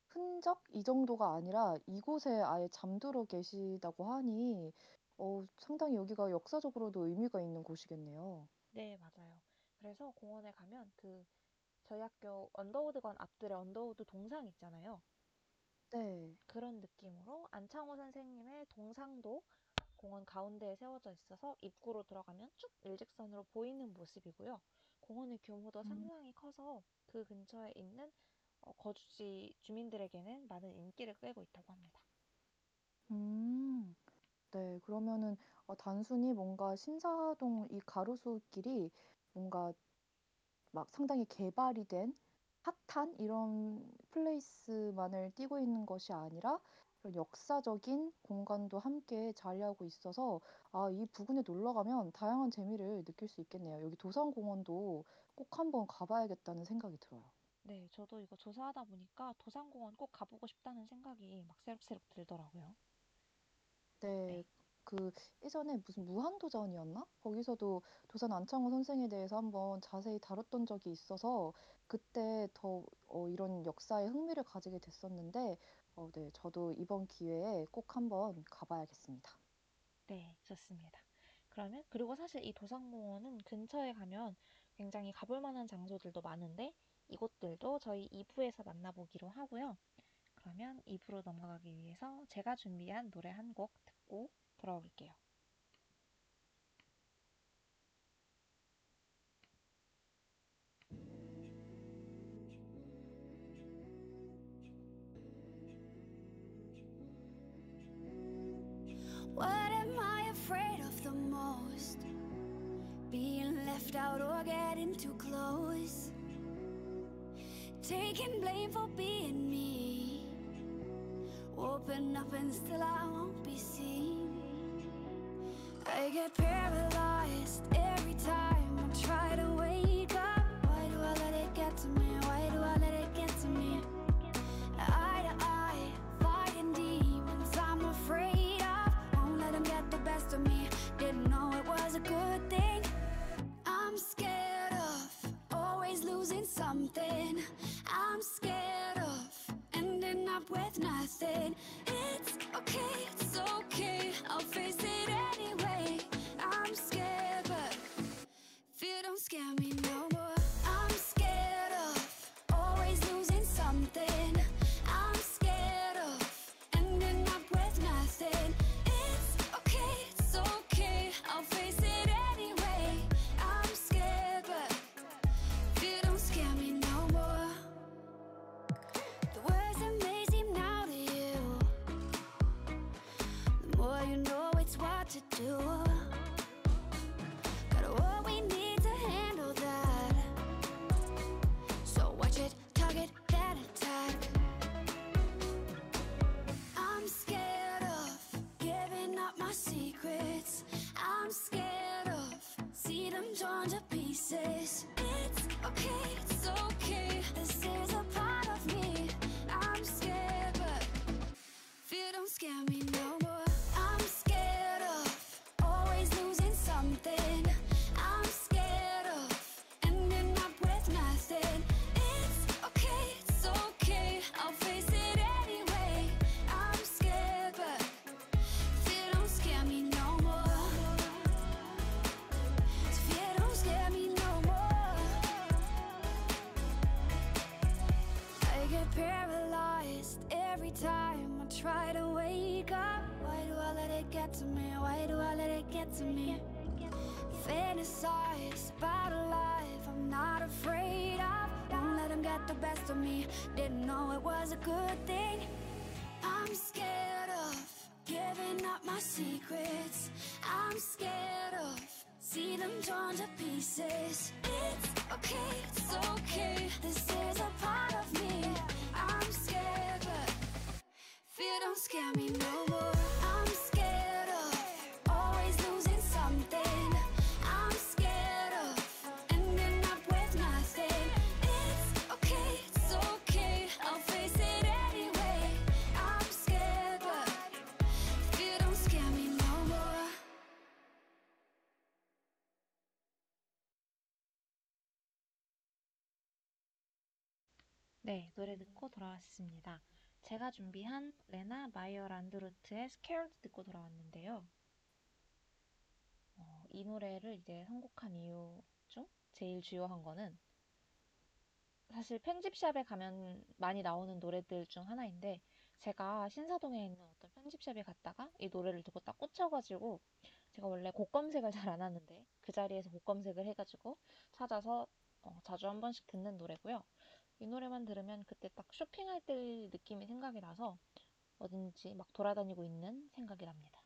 흔적 이 정도가 아니라 이곳에 아예 잠들어 계시다고 하니 어 상당히 여기가 역사적으로도 의미가 있는 곳이겠네요. 네, 맞아요. 그래서 공원에 가면 그 저희 학교 언더우드관 앞뜰에 언더우드 동상 있잖아요. 네. 그런 느낌으로 안창호 선생님의 동상도 공원 가운데에 세워져 있어서 입구로 들어가면 쭉 일직선으로 보이는 모습이고요. 공원의 규모도 음. 상당히 커서 그 근처에 있는 어, 거주지 주민들에게는 많은 인기를 끌고 있다고 합니다. 음. 네. 그러면은 어 단순히 뭔가 신사동 이 가로수길이 뭔가 막 상당히 개발이 된 핫한 이런 플레이스만을 띠고 있는 것이 아니라 그런 역사적인 공간도 함께 자리하고 있어서 아 이 부근에 놀러 가면 다양한 재미를 느낄 수 있겠네요. 여기 도산공원도 꼭 한번 가 봐야겠다는 생각이 들어요. 네, 저도 이거 조사하다 보니까 도산공원 꼭 가 보고 싶다는 생각이 막 새록새록 들더라고요. 네. 네. 그 예전에 무슨 무한도전이었나? 거기서도 도산 안창호 선생에 대해서 한번 자세히 다뤘던 적이 있어서 그때 더 어 이런 역사에 흥미를 가지게 됐었는데 어 네 저도 이번 기회에 꼭 한번 가 봐야겠습니다. 네, 좋습니다. 그러면, 그리고 사실 이 도산공원은 근처에 가면 굉장히 가볼 만한 장소들도 많은데, 이곳들도 저희 2부에서 만나보기로 하고요. 그러면 2부로 넘어가기 위해서 제가 준비한 노래 한 곡 듣고 돌아올게요. What am I afraid of the most? Being left out or getting too close. Taking blame for being me. Open up and still I won't be seen. I get paralyzed every time I try to wake up. Why do I let it get to me? Why do I let it get to me? Eye to eye, fighting demons I'm afraid of. Won't let them get the best of me. Didn't know it was a good thing. I'm scared of always losing something. I'm scared up with nothing. It's okay, it's okay. I'll face it anyway. I'm scared, but fear don't scare me no more. I'm scared Fantasize about a life I'm not afraid of. Won't let them get the best of me. Didn't know it was a good thing. I'm scared of giving up my secrets. I'm scared of see them torn to pieces. It's okay, it's okay. This is a part of me. I'm scared, but fear don't scare me no 네, 노래 듣고 돌아왔습니다. 제가 준비한 레나 마이어 란드루트의 Scared 듣고 돌아왔는데요. 어, 이 노래를 이제 선곡한 이유 중 제일 주요한 거는 사실 편집샵에 가면 많이 나오는 노래들 중 하나인데 제가 신사동에 있는 어떤 편집샵에 갔다가 이 노래를 듣고 딱 꽂혀가지고 제가 원래 곡 검색을 잘 안 하는데 그 자리에서 곡 검색을 해가지고 찾아서 어, 자주 한 번씩 듣는 노래고요. 이 노래만 들으면 그때 딱 쇼핑할 때 느낌이 생각이 나서 어딘지 막 돌아다니고 있는 생각이 납니다.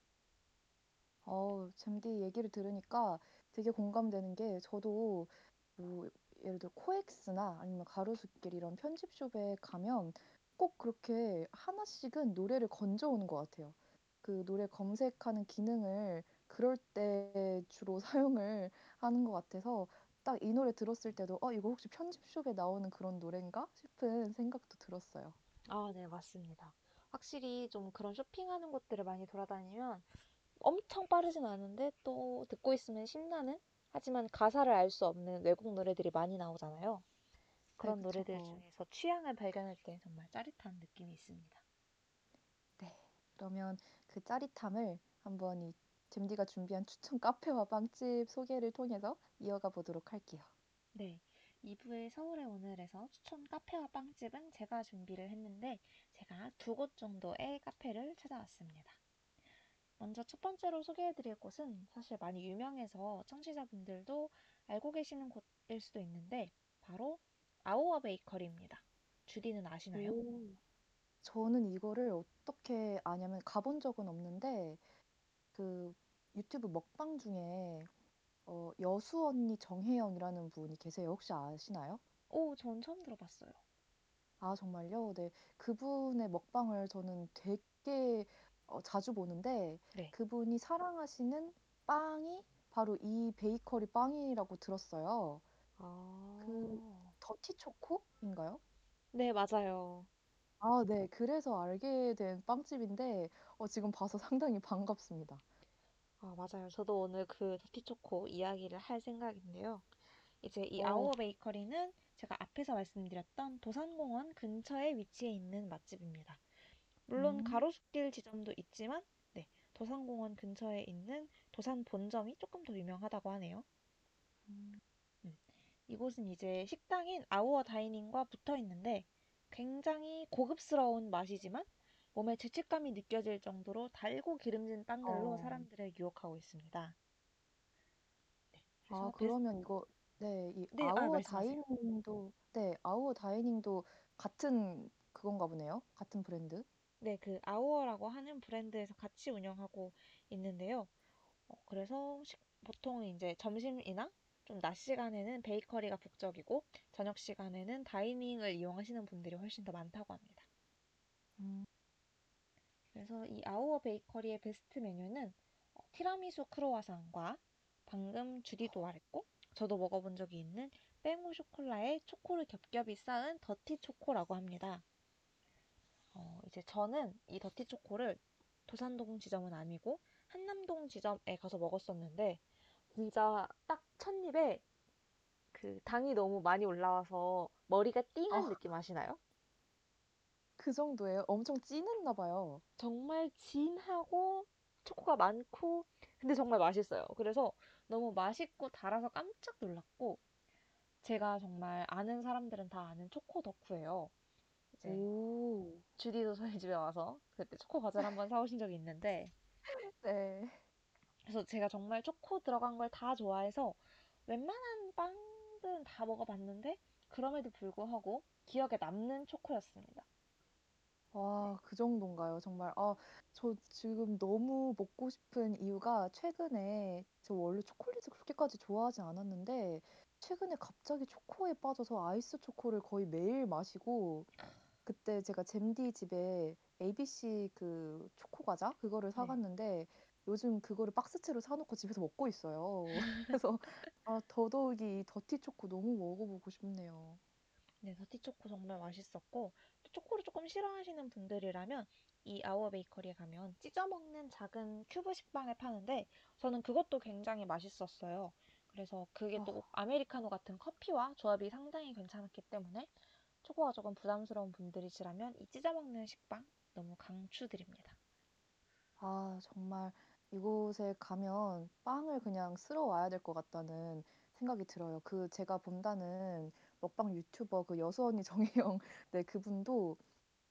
어우, 잼디 얘기를 들으니까 되게 공감되는 게 저도 뭐 예를 들어 코엑스나 아니면 가로수길 이런 편집숍에 가면 꼭 그렇게 하나씩은 노래를 건져오는 것 같아요. 그 노래 검색하는 기능을 그럴 때 주로 사용을 하는 것 같아서 딱 이 노래 들었을 때도 어, 이거 혹시 편집숍에 나오는 그런 노래인가 싶은 생각도 들었어요. 아, 네, 맞습니다. 확실히 좀 그런 쇼핑하는 곳들을 많이 돌아다니면 엄청 빠르진 않은데 또 듣고 있으면 신나는 하지만 가사를 알 수 없는 외국 노래들이 많이 나오잖아요. 그런 네, 노래들 그쵸. 중에서 취향을 발견할 때 정말 짜릿한 느낌이 있습니다. 네. 그러면 그 짜릿함을 한번 이 잼디가 준비한 추천 카페와 빵집 소개를 통해서 이어가 보도록 할게요. 네. 2부의 서울의 오늘에서 추천 카페와 빵집은 제가 준비를 했는데 제가 두 곳 정도의 카페를 찾아왔습니다. 먼저 첫 번째로 소개해드릴 곳은 사실 많이 유명해서 청취자분들도 알고 계시는 곳일 수도 있는데 바로 아우어 베이커리입니다. 주디는 아시나요? 오. 저는 이거를 어떻게 아냐면 가본 적은 없는데 그 유튜브 먹방 중에 어, 여수 언니 정혜영이라는 분이 계세요. 혹시 아시나요? 오, 전 처음 들어봤어요. 아, 정말요? 네. 그분의 먹방을 저는 되게 어, 자주 보는데 네. 그분이 사랑하시는 빵이 바로 이 베이커리 빵이라고 들었어요. 그 아, 더티 초코인가요? 네, 맞아요. 아, 네. 그래서 알게 된 빵집인데 어, 지금 봐서 상당히 반갑습니다. 아, 맞아요. 저도 오늘 그 더티초코 이야기를 할 생각인데요. 이제 이 어, 아우어 베이커리는 제가 앞에서 말씀드렸던 도산공원 근처에 위치해 있는 맛집입니다. 물론 음. 가로수길 지점도 있지만, 네, 도산공원 근처에 있는 도산 본점이 조금 더 유명하다고 하네요. 음. 음, 이곳은 이제 식당인 아우어 다이닝과 붙어 있는데 굉장히 고급스러운 맛이지만 몸에 죄책감이 느껴질 정도로 달고 기름진 빵들로 어. 사람들을 유혹하고 있습니다. 네, 아, 그래서 베스트, 그러면 이거, 네, 이 네, 아, 아우어 말씀하세요. 다이닝도, 네, 아우어 다이닝도 같은 그건가 보네요. 같은 브랜드. 네, 그 아우어라고 하는 브랜드에서 같이 운영하고 있는데요. 어, 그래서 식- 보통 이제 점심이나 좀 낮 시간에는 베이커리가 북적이고 저녁 시간에는 다이닝을 이용하시는 분들이 훨씬 더 많다고 합니다. 음. 그래서 이 아우어 베이커리의 베스트 메뉴는 어, 티라미수 크로와상과 방금 주디도 말했고 저도 먹어본 적이 있는 뺑우 쇼콜라에 초코를 겹겹이 쌓은 더티 초코라고 합니다. 어, 이제 저는 이 더티 초코를 도산동 지점은 아니고 한남동 지점에 가서 먹었었는데 진짜 딱 첫 입에 그 당이 너무 많이 올라와서 머리가 띵한 아, 느낌 아시나요? 그 정도예요? 엄청 진했나 봐요. 정말 진하고 초코가 많고 근데 정말 맛있어요. 그래서 너무 맛있고 달아서 깜짝 놀랐고 제가 정말 아는 사람들은 다 아는 초코 덕후예요. 이제 오, 주디도 저희 집에 와서 그때 초코 과자를 한번 사오신 적이 있는데 네. 그래서 제가 정말 초코 들어간 걸 다 좋아해서 웬만한 빵들은 다 먹어봤는데 그럼에도 불구하고 기억에 남는 초코였습니다. 네. 와, 그 정도인가요? 정말. 아, 저 지금 너무 먹고 싶은 이유가 최근에 저 원래 초콜릿을 그렇게까지 좋아하지 않았는데 최근에 갑자기 초코에 빠져서 아이스 초코를 거의 매일 마시고 그때 제가 잼디 집에 ABC 그 초코 과자 그거를 네. 사갔는데 요즘 그거를 박스째로 사 놓고 집에서 먹고 있어요. 그래서 아, 더더욱이 이 더티 초코 너무 먹어보고 싶네요. 네, 더티초코 정말 맛있었고, 또 초코를 조금 싫어하시는 분들이라면 이 아워 베이커리에 가면 찢어 먹는 작은 큐브 식빵을 파는데 저는 그것도 굉장히 맛있었어요. 그래서 그게 아, 또 아메리카노 같은 커피와 조합이 상당히 괜찮았기 때문에 초코가 조금 부담스러운 분들이시라면 이 찢어 먹는 식빵 너무 강추드립니다. 아, 정말 이곳에 가면 빵을 그냥 쓸어 와야 될 것 같다는 생각이 들어요. 그 제가 본다는 먹방 유튜버 그 여수 언니 정혜영 네 그분도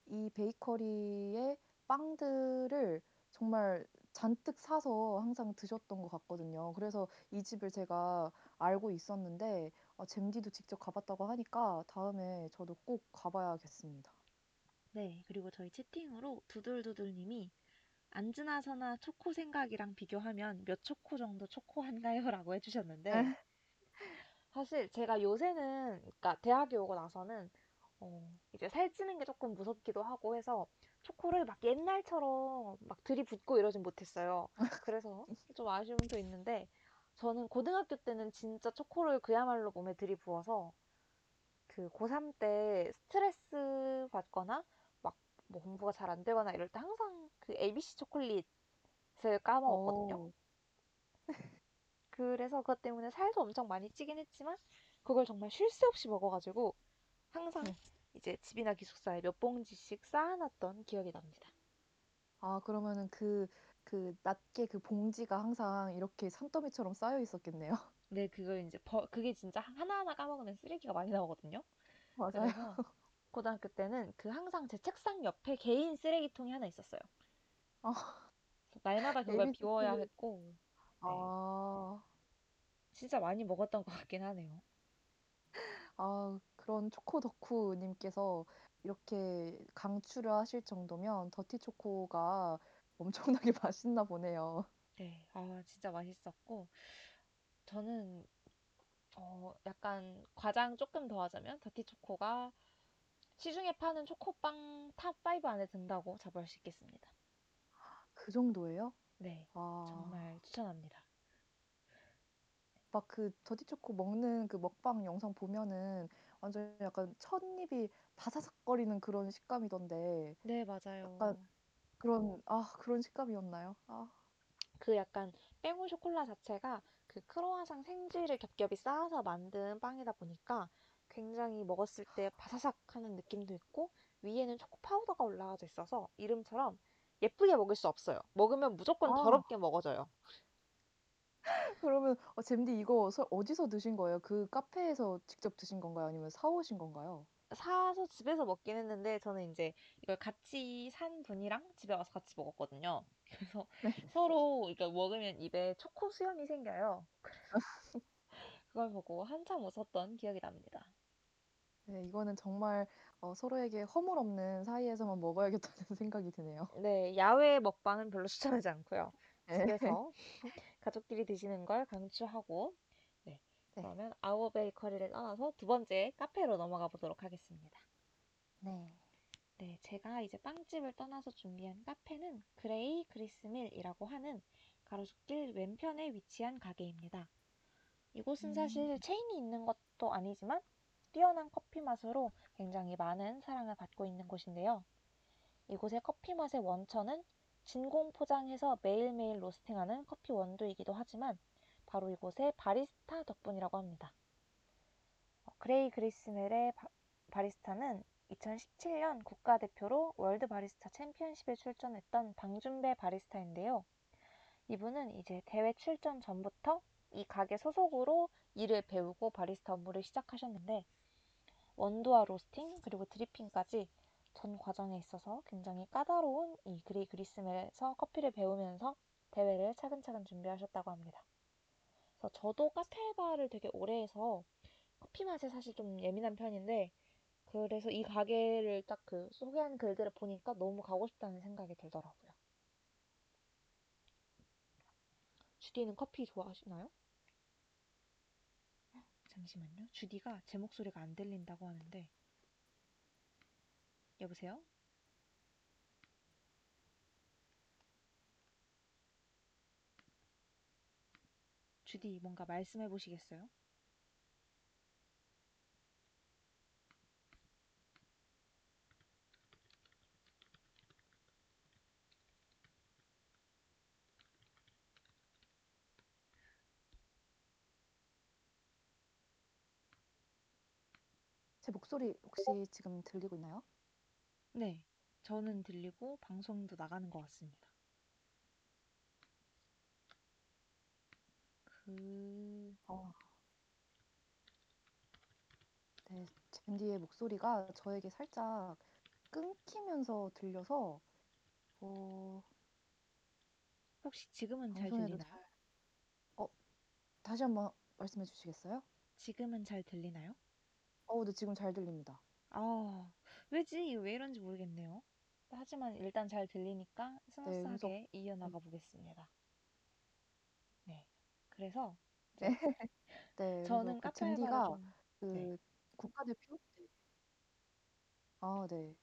이 베이커리의 빵들을 정말 잔뜩 사서 항상 드셨던 것 같거든요. 그래서 이 집을 제가 알고 있었는데 아, 잼디도 직접 가봤다고 하니까 다음에 저도 꼭 가봐야겠습니다. 네, 그리고 저희 채팅으로 두들두들님이 안즈나서나 초코 생각이랑 비교하면 몇 초코 정도 초코한가요? 라고 해주셨는데 사실 제가 요새는, 그러니까 대학에 오고 나서는, 어, 이제 살찌는 게 조금 무섭기도 하고 해서 초코를 막 옛날처럼 막 들이붓고 이러진 못했어요. 그래서 좀 아쉬움도 있는데, 저는 고등학교 때는 진짜 초코를 그야말로 몸에 들이부어서 그 고3 때 스트레스 받거나 막 뭐 공부가 잘 안 되거나 이럴 때 항상 그 ABC 초콜릿을 까먹었거든요. 어, 그래서 그것 때문에 살도 엄청 많이 찌긴 했지만 그걸 정말 쉴 새 없이 먹어가지고 항상 네. 이제 집이나 기숙사에 몇 봉지씩 쌓아놨던 기억이 납니다. 아, 그러면은 그, 그, 낮게 그 봉지가 항상 이렇게 산더미처럼 쌓여 있었겠네요. 네, 그걸 이제 버, 그게 진짜 하나하나 까먹으면 쓰레기가 많이 나오거든요. 맞아요. 고등학교 때는 그 항상 제 책상 옆에 개인 쓰레기통이 하나 있었어요. 아, 날마다 그걸 비워야 를 했고, 네, 아, 진짜 많이 먹었던 것 같긴 하네요. 아, 그런 초코 덕후님께서 이렇게 강추를 하실 정도면 더티 초코가 엄청나게 맛있나 보네요. 네, 아, 진짜 맛있었고, 저는, 어, 약간 과장 조금 더 하자면, 더티 초코가 시중에 파는 초코빵 탑5 안에 든다고 자부할 수 있겠습니다. 그 정도예요? 네, 와, 정말 추천합니다. 막 그 더티 초코 먹는 그 먹방 영상 보면은 완전 약간 첫 입이 바사삭거리는 그런 식감이던데 네, 약간 맞아요. 그런, 아, 그런 식감이었나요? 아, 그 약간 뺑우 쇼콜라 자체가 그 크로와상 생지를 겹겹이 쌓아서 만든 빵이다 보니까 굉장히 먹었을 때 바사삭 하는 느낌도 있고 위에는 초코 파우더가 올라가져 있어서 이름처럼 예쁘게 먹을 수 없어요. 먹으면 무조건 아, 더럽게 먹어져요. 그러면 어, 잼디 이거 서- 어디서 드신 거예요? 그 카페에서 직접 드신 건가요? 아니면 사 오신 건가요? 사서 집에서 먹긴 했는데 저는 이제 이걸 같이 산 분이랑 집에 와서 같이 먹었거든요. 그래서 네. 서로 이거 먹으면 입에 초코 수염이 생겨요. 그래서 그걸 보고 한참 웃었던 기억이 납니다. 네, 이거는 정말 어, 서로에게 허물 없는 사이에서만 먹어야겠다는 생각이 드네요. 네, 야외 먹방은 별로 추천하지 않고요. 네. 집에서 가족끼리 드시는 걸 강추하고, 네, 네. 그러면 아우어 베이커리를 떠나서 두 번째 카페로 넘어가 보도록 하겠습니다. 네. 네, 제가 이제 빵집을 떠나서 준비한 카페는 그레이 그리스트밀이라고 하는 가로수길 왼편에 위치한 가게입니다. 이곳은 음. 사실 체인이 있는 것도 아니지만 뛰어난 커피 맛으로 굉장히 많은 사랑을 받고 있는 곳인데요. 이곳의 커피 맛의 원천은 진공 포장해서 매일매일 로스팅하는 커피 원두이기도 하지만 바로 이곳의 바리스타 덕분이라고 합니다. 어, 그레이 그리스트밀의 바, 바리스타는 2017년 국가대표로 월드 바리스타 챔피언십에 출전했던 방준배 바리스타인데요. 이분은 이제 대회 출전 전부터 이 가게 소속으로 일을 배우고 바리스타 업무를 시작하셨는데 원두와 로스팅 그리고 드리핑까지 전 과정에 있어서 굉장히 까다로운 이 그레이 그리스트밀에서 커피를 배우면서 대회를 차근차근 준비하셨다고 합니다. 그래서 저도 카페 알바를 되게 오래 해서 커피 맛에 사실 좀 예민한 편인데 그래서 이 가게를 딱 그 소개한 글들을 보니까 너무 가고 싶다는 생각이 들더라고요. 주디는 커피 좋아하시나요? 잠시만요. 주디가 제 목소리가 안 들린다고 하는데 여보세요? 주디 뭔가 말씀해 보시겠어요? 제 목소리 혹시 지금 들리고 있나요? 네. 저는 들리고 방송도 나가는 것 같습니다. 그 어. 네, 잼디의 목소리가 저에게 살짝 끊기면서 들려서 어, 혹시 지금은 잘 방송에도 들리나요? 잘 어, 다시 한번 말씀해 주시겠어요? 지금은 잘 들리나요? 어, 네, 지금 잘 들립니다. 아, 왜지? 왜 이런지 모르겠네요. 하지만 일단 잘 들리니까 네, 스무스하게 이어나가 보겠습니다. 네. 그래서 네, 네, 그래서 저는 그 카페 알바를 잼디가 좀 네. 그 국가대표? 네. 아, 네.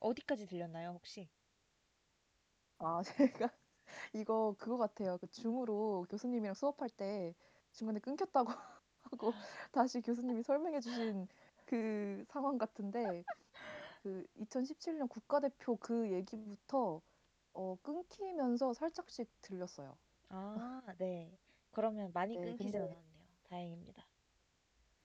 어디까지 들렸나요, 혹시? 아, 제가 이거 그거 같아요. 그 줌으로 교수님이랑 수업할 때 중간에 끊겼다고 하고 다시 교수님이 설명해 주신 그 상황 같은데 그 2017년 국가대표 그 얘기부터 어, 끊기면서 살짝씩 들렸어요. 아, 네. 그러면 많이 네, 끊기진 근데 않았네요. 다행입니다.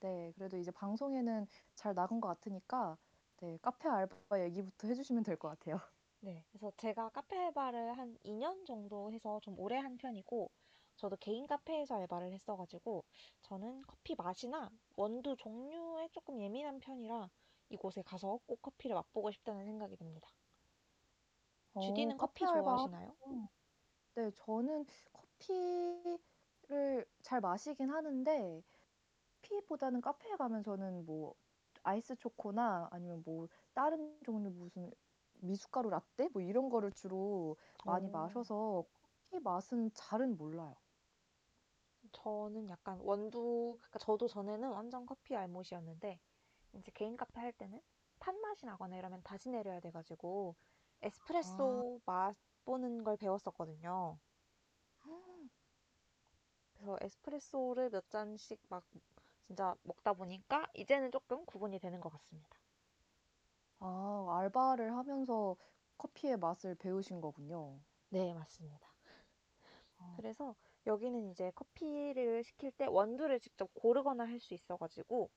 네, 그래도 이제 방송에는 잘 나간 것 같으니까 네, 카페 알바 얘기부터 해주시면 될 것 같아요. 네. 그래서 제가 카페 알바를 한 2년 정도 해서 좀 오래 한 편이고, 저도 개인 카페에서 알바를 했어가지고 저는 커피 맛이나 원두 종류에 조금 예민한 편이라 이곳에 가서 꼭 커피를 맛보고 싶다는 생각이 듭니다. 어, 주디는 커피 알바 좋아하시나요? 하면 네, 저는 커피를 잘 마시긴 하는데 커피보다는 카페에 가면 저는 뭐 아이스 초코나 아니면 뭐 다른 종류 무슨 미숫가루 라떼 뭐 이런 거를 주로 많이 어, 마셔서 커피 맛은 잘은 몰라요. 저는 약간 원두, 그러니까 저도 전에는 완전 커피 알못이었는데 이제 개인 카페 할 때는 탄 맛이 나거나 이러면 다시 내려야 돼가지고 아, 에스프레소 맛 보는 걸 배웠었거든요. 그래서 에스프레소를 몇 잔씩 막 진짜 먹다 보니까 이제는 조금 구분이 되는 것 같습니다. 아, 알바를 하면서 커피의 맛을 배우신 거군요. 네, 맞습니다. 아, 그래서 여기는 이제 커피를 시킬 때 원두를 직접 고르거나 할 수 있어가지고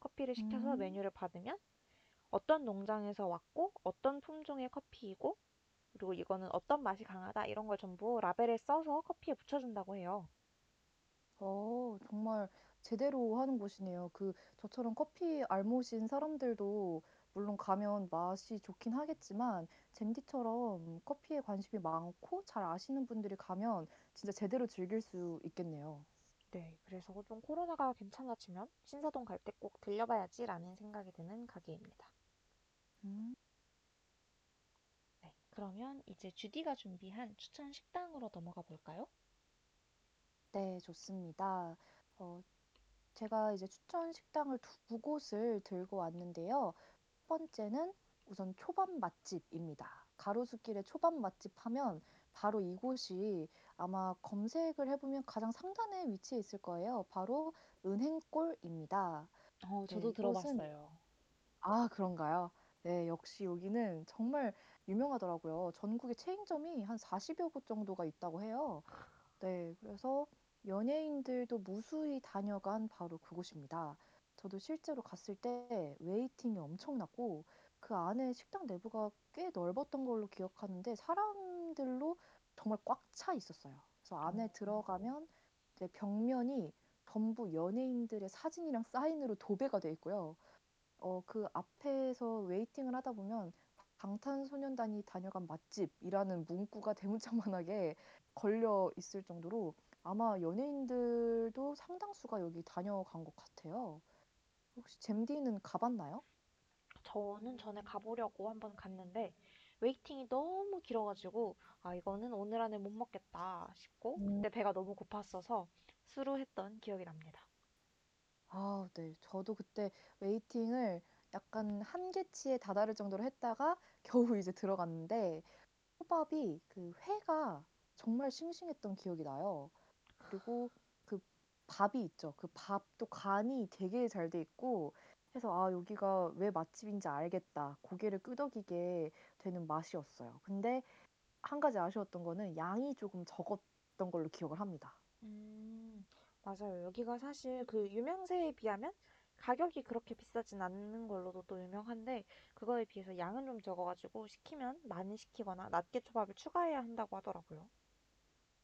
커피를 시켜서 음, 메뉴를 받으면 어떤 농장에서 왔고 어떤 품종의 커피이고 그리고 이거는 어떤 맛이 강하다 이런 걸 전부 라벨에 써서 커피에 붙여준다고 해요. 어, 정말 제대로 하는 곳이네요. 그, 저처럼 커피 알못인 사람들도 물론 가면 맛이 좋긴 하겠지만, 젠디처럼 커피에 관심이 많고 잘 아시는 분들이 가면 진짜 제대로 즐길 수 있겠네요. 네, 그래서 좀 코로나가 괜찮아지면 신사동 갈 때 꼭 들려봐야지라는 생각이 드는 가게입니다. 음. 네, 그러면 이제 주디가 준비한 추천 식당으로 넘어가 볼까요? 네, 좋습니다. 어, 제가 이제 추천 식당을 두 곳을 들고 왔는데요. 첫 번째는 우선 초밥 맛집입니다. 가로수길에 초밥 맛집 하면 바로 이곳이 아마 검색을 해보면 가장 상단에 위치해 있을 거예요. 바로 은행골입니다. 어, 네, 저도 이곳은 들어봤어요. 아, 그런가요? 네, 역시 여기는 정말 유명하더라고요. 전국에 체인점이 한 40여 곳 정도가 있다고 해요. 네, 그래서 연예인들도 무수히 다녀간 바로 그곳입니다. 저도 실제로 갔을 때 웨이팅이 엄청났고 그 안에 식당 내부가 꽤 넓었던 걸로 기억하는데 사람들로 정말 꽉 차 있었어요. 그래서 안에 어, 들어가면 이제 벽면이 전부 연예인들의 사진이랑 사인으로 도배가 돼 있고요. 어, 그 앞에서 웨이팅을 하다 보면 방탄소년단이 다녀간 맛집이라는 문구가 대문짝만하게 걸려 있을 정도로 아마 연예인들도 상당수가 여기 다녀간 것 같아요. 혹시 잼디는 가봤나요? 저는 전에 가보려고 한번 갔는데 웨이팅이 너무 길어가지고 아 이거는 오늘 안에 못 먹겠다 싶고 음. 그때 배가 너무 고팠어서 수루했던 기억이 납니다. 아, 네. 저도 그때 웨이팅을 약간 한계치에 다다를 정도로 했다가 겨우 이제 들어갔는데 초밥이 그 회가 정말 싱싱했던 기억이 나요. 그리고 그 밥이 있죠. 그 밥도 간이 되게 잘 돼 있고 해서 아, 여기가 왜 맛집인지 알겠다. 고개를 끄덕이게 되는 맛이었어요. 근데 한 가지 아쉬웠던 거는 양이 조금 적었던 걸로 기억을 합니다. 음, 맞아요. 여기가 사실 그 유명세에 비하면 가격이 그렇게 비싸진 않는 걸로도 또 유명한데 그거에 비해서 양은 좀 적어가지고 시키면 많이 시키거나 낱개 초밥을 추가해야 한다고 하더라고요.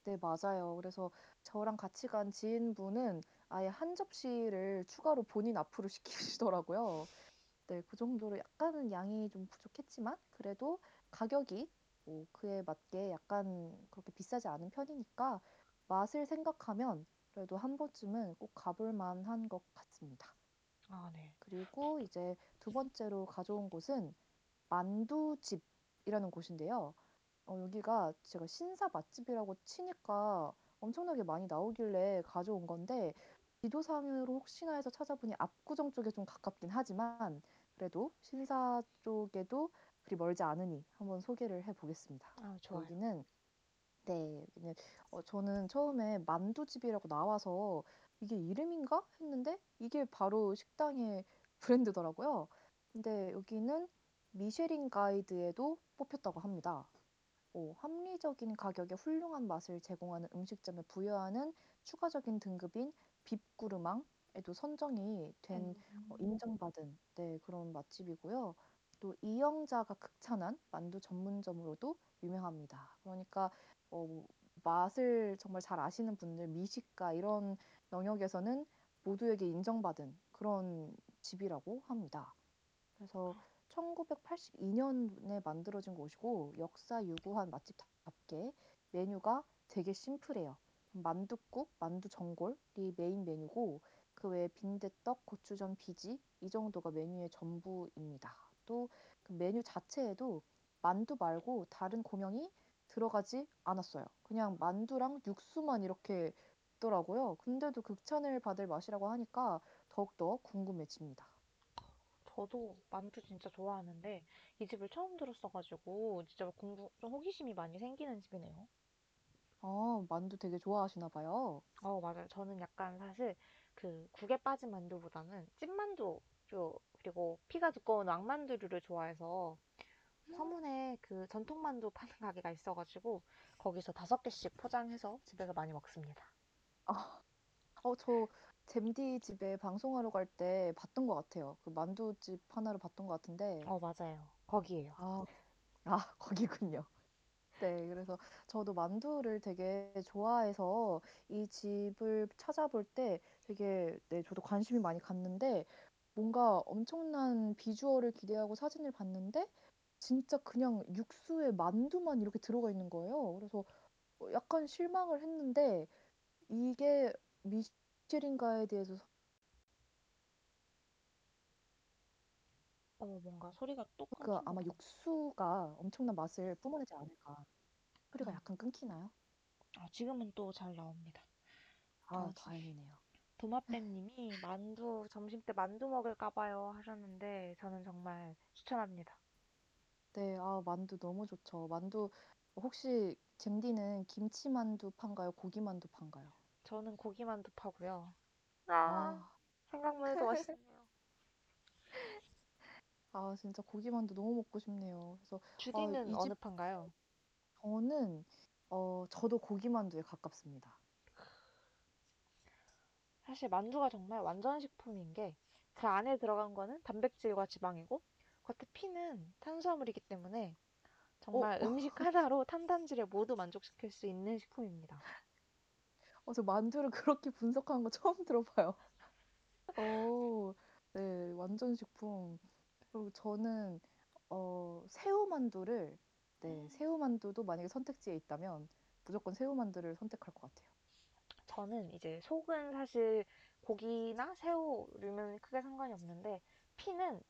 네, 맞아요. 그래서 저랑 같이 간 지인분은 아예 한 접시를 추가로 본인 앞으로 시키시더라고요. 네, 그 정도로 약간은 양이 좀 부족했지만 그래도 가격이 뭐 그에 맞게 약간 그렇게 비싸지 않은 편이니까 맛을 생각하면 그래도 한 번쯤은 꼭 가볼 만한 것 같습니다. 아, 네. 그리고 이제 두 번째로 가져온 곳은 만두집이라는 곳인데요. 어, 여기가 제가 신사 맛집이라고 치니까 엄청나게 많이 나오길래 가져온 건데 지도상으로 혹시나 해서 찾아보니 압구정 쪽에 좀 가깝긴 하지만 그래도 신사 쪽에도 그리 멀지 않으니 한번 소개를 해보겠습니다. 아, 좋아요. 여기는 네, 여기는 어, 저는 처음에 만두집이라고 나와서 이게 이름인가 했는데 이게 바로 식당의 브랜드더라고요. 근데 여기는 미쉐린 가이드에도 뽑혔다고 합니다. 어, 합리적인 가격에 훌륭한 맛을 제공하는 음식점에 부여하는 추가적인 등급인 빕구르망에도 선정이 된 어, 음, 인정받은 네, 그런 맛집이고요. 또 이영자가 극찬한 만두 전문점으로도 유명합니다. 그러니까 어, 맛을 정말 잘 아시는 분들, 미식가 이런 영역에서는 모두에게 인정받은 그런 집이라고 합니다. 그래서 1982년에 만들어진 곳이고 역사 유구한 맛집답게 메뉴가 되게 심플해요. 만둣국, 만두 전골이 메인 메뉴고 그 외에 빈대떡, 고추전, 비지 이 정도가 메뉴의 전부입니다. 또 그 메뉴 자체에도 만두 말고 다른 고명이 들어가지 않았어요. 그냥 만두랑 육수만 이렇게 있더라고요. 근데도 극찬을 받을 맛이라고 하니까 더욱더 궁금해집니다. 저도 만두 진짜 좋아하는데 이 집을 처음 들었어가지고 진짜 공부 좀 호기심이 많이 생기는 집이네요. 아, 만두 되게 좋아하시나 봐요. 어, 맞아요. 저는 약간 사실 그 국에 빠진 만두보다는 찐만두 요 그리고 피가 두꺼운 왕만두류를 좋아해서 서문에 그 전통만두 파는 가게가 있어가지고 거기서 다섯 개씩 포장해서 집에서 많이 먹습니다. 어, 저 잼디 집에 방송하러 갈 때 봤던 것 같아요. 그 만두집 하나를 봤던 것 같은데, 어, 맞아요. 거기에요. 아, 아, 거기군요. 네, 그래서 저도 만두를 되게 좋아해서 이 집을 찾아볼 때 되게, 네, 저도 관심이 많이 갔는데, 뭔가 엄청난 비주얼을 기대하고 사진을 봤는데, 진짜 그냥 육수에 만두만 이렇게 들어가 있는 거예요. 그래서 어, 약간 실망을 했는데, 이게 미쉐린가에 대해서 어, 뭔가 소리가 또그 끊긴 아마 같아. 육수가 엄청난 맛을 뿜어내지 않을까. 소리가 음. 약간 끊기나요? 아, 지금은 또 잘 나옵니다. 아, 아, 다행이네요. 도마뱀님이 만두, 점심 때 만두 먹을까 봐요 하셨는데 저는 정말 추천합니다. 네, 아, 만두 너무 좋죠. 만두, 혹시 잼디는 김치 만두 판가요? 고기 만두 판가요? 저는 고기 만두 파고요. 아, 아, 생각만 해도 맛있네요. 아, 진짜 고기 만두 너무 먹고 싶네요. 그래서, 아, 주디는 이 어느 집, 판가요? 저는, 어, 저도 고기 만두에 가깝습니다. 사실 만두가 정말 완전 식품인 게 그 안에 들어간 거는 단백질과 지방이고 겉에 피는 탄수화물이기 때문에 어, 정말 음식 하나로 탄단지를 모두 만족시킬 수 있는 식품입니다. 어, 저 만두를 그렇게 분석하는 거 처음 들어봐요. 어, 네, 완전 식품. 그리고 저는 어, 새우 만두를 네, 새우 만두도 만약에 선택지에 있다면 무조건 새우 만두를 선택할 것 같아요. 저는 이제 속은 사실 고기나 새우류면 크게 상관이 없는데 피는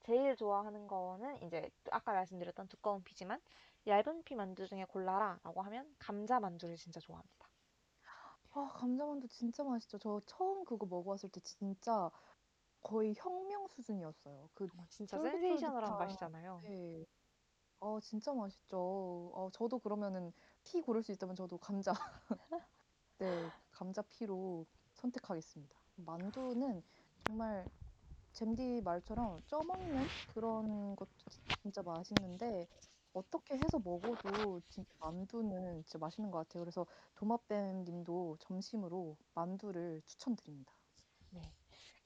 제일 좋아하는 거는 이제 아까 말씀드렸던 두꺼운 피지만 얇은 피 만두 중에 골라라 라고 하면 감자 만두를 진짜 좋아합니다. 아, 감자만두 진짜 맛있죠. 저 처음 그거 먹어봤을 때 진짜 거의 혁명 수준이었어요. 그 어, 진짜 센세이셔널한 쫄깃쫄깃한 맛이잖아요. 네. 어, 진짜 맛있죠. 어, 저도 그러면은 피 고를 수 있다면 저도 감자 네, 감자 피로 선택하겠습니다. 만두는 정말 잼디 말처럼 쪄먹는 그런 것도 진- 진짜 맛있는데 어떻게 해서 먹어도 진짜 만두는 진짜 맛있는 것 같아요. 그래서 도마뱀 님도 점심으로 만두를 추천드립니다. 네.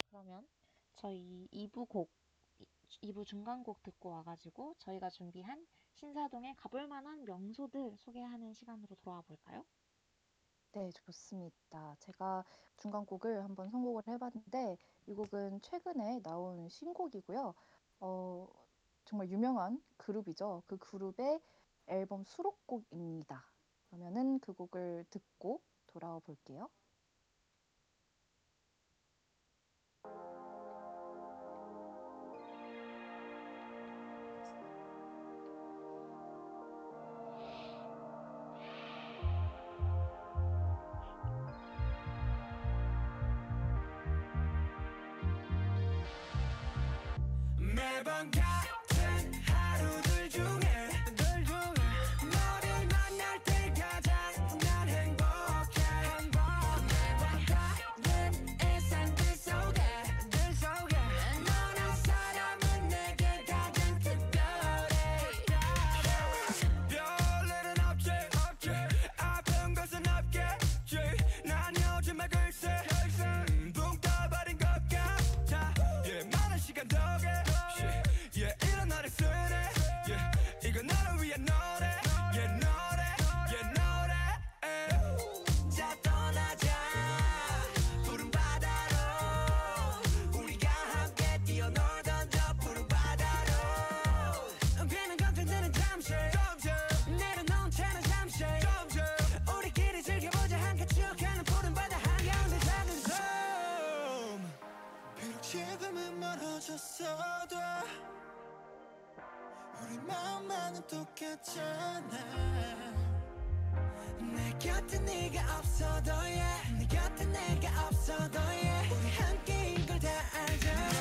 그러면 저희 2부 곡, 2부 중간곡 듣고 와가지고 저희가 준비한 신사동에 가볼 만한 명소들 소개하는 시간으로 돌아와 볼까요? 네, 좋습니다. 제가 중간곡을 한번 선곡을 해봤는데 이 곡은 최근에 나온 신곡이고요. 어, 정말 유명한 그룹이죠. 그 그룹의 앨범 수록곡입니다. 그러면은 그 곡을 듣고 돌아와 볼게요. 똑같잖아. 내 곁에 네가 없어도 yeah 내 곁에 내가 없어도 yeah 우리 함께인 걸 다 알잖아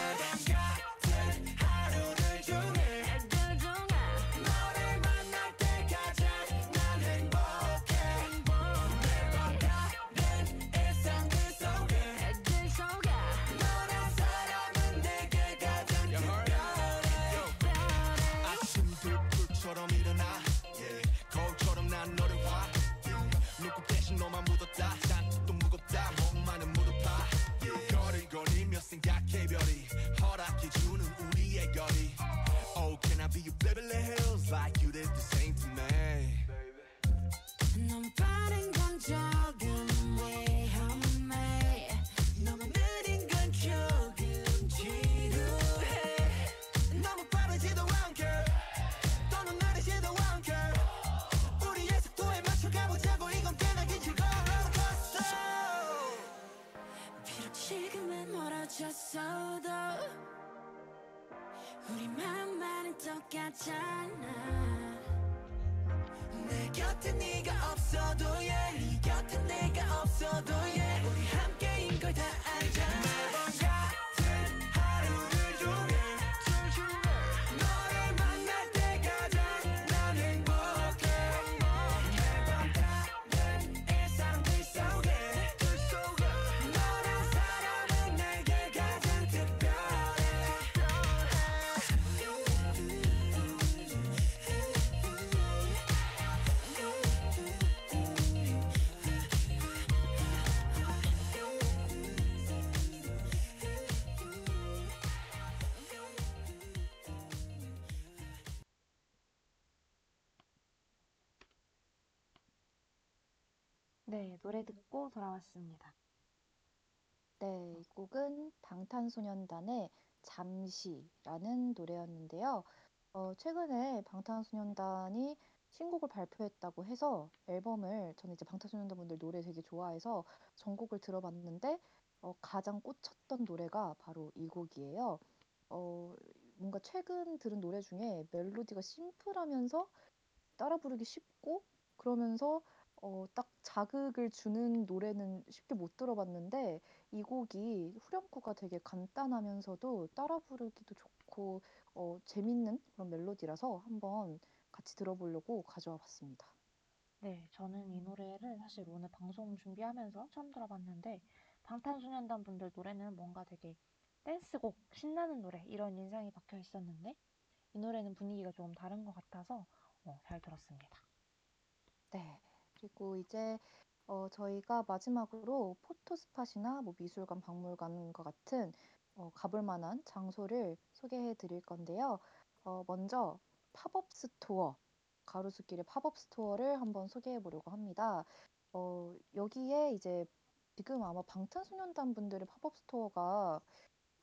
Be your Beverly Hills like you did the same to me. 넌 빠른 건 조금 위험해. 너무 느린 건 조금 비록 지금은 멀어졌어도 같잖아. 내 곁에 네가 없어도 yeah 네 곁에 내가 없어도 yeah 노래 듣고 돌아왔습니다. 네, 이 곡은 방탄소년단의 잠시라는 노래였는데요. 어, 최근에 방탄소년단이 신곡을 발표했다고 해서 앨범을 저는 이제 방탄소년단 분들 노래 되게 좋아해서 전곡을 들어봤는데 어, 가장 꽂혔던 노래가 바로 이 곡이에요. 어, 뭔가 최근 들은 노래 중에 멜로디가 심플하면서 따라 부르기 쉽고 그러면서 어, 딱 자극을 주는 노래는 쉽게 못 들어봤는데 이 곡이 후렴구가 되게 간단하면서도 따라 부르기도 좋고 어, 재밌는 그런 멜로디라서 한번 같이 들어보려고 가져와 봤습니다. 네, 저는 이 노래를 사실 오늘 방송 준비하면서 처음 들어봤는데 방탄소년단 분들 노래는 뭔가 되게 댄스곡, 신나는 노래 이런 인상이 박혀 있었는데 이 노래는 분위기가 좀 다른 것 같아서 어, 잘 들었습니다. 네. 그리고 이제 어, 저희가 마지막으로 포토스팟이나 뭐 미술관, 박물관과 같은 어, 가볼 만한 장소를 소개해 드릴 건데요. 어, 먼저 팝업 스토어, 가로수길의 팝업 스토어를 한번 소개해 보려고 합니다. 어, 여기에 이제 지금 아마 방탄소년단 분들의 팝업 스토어가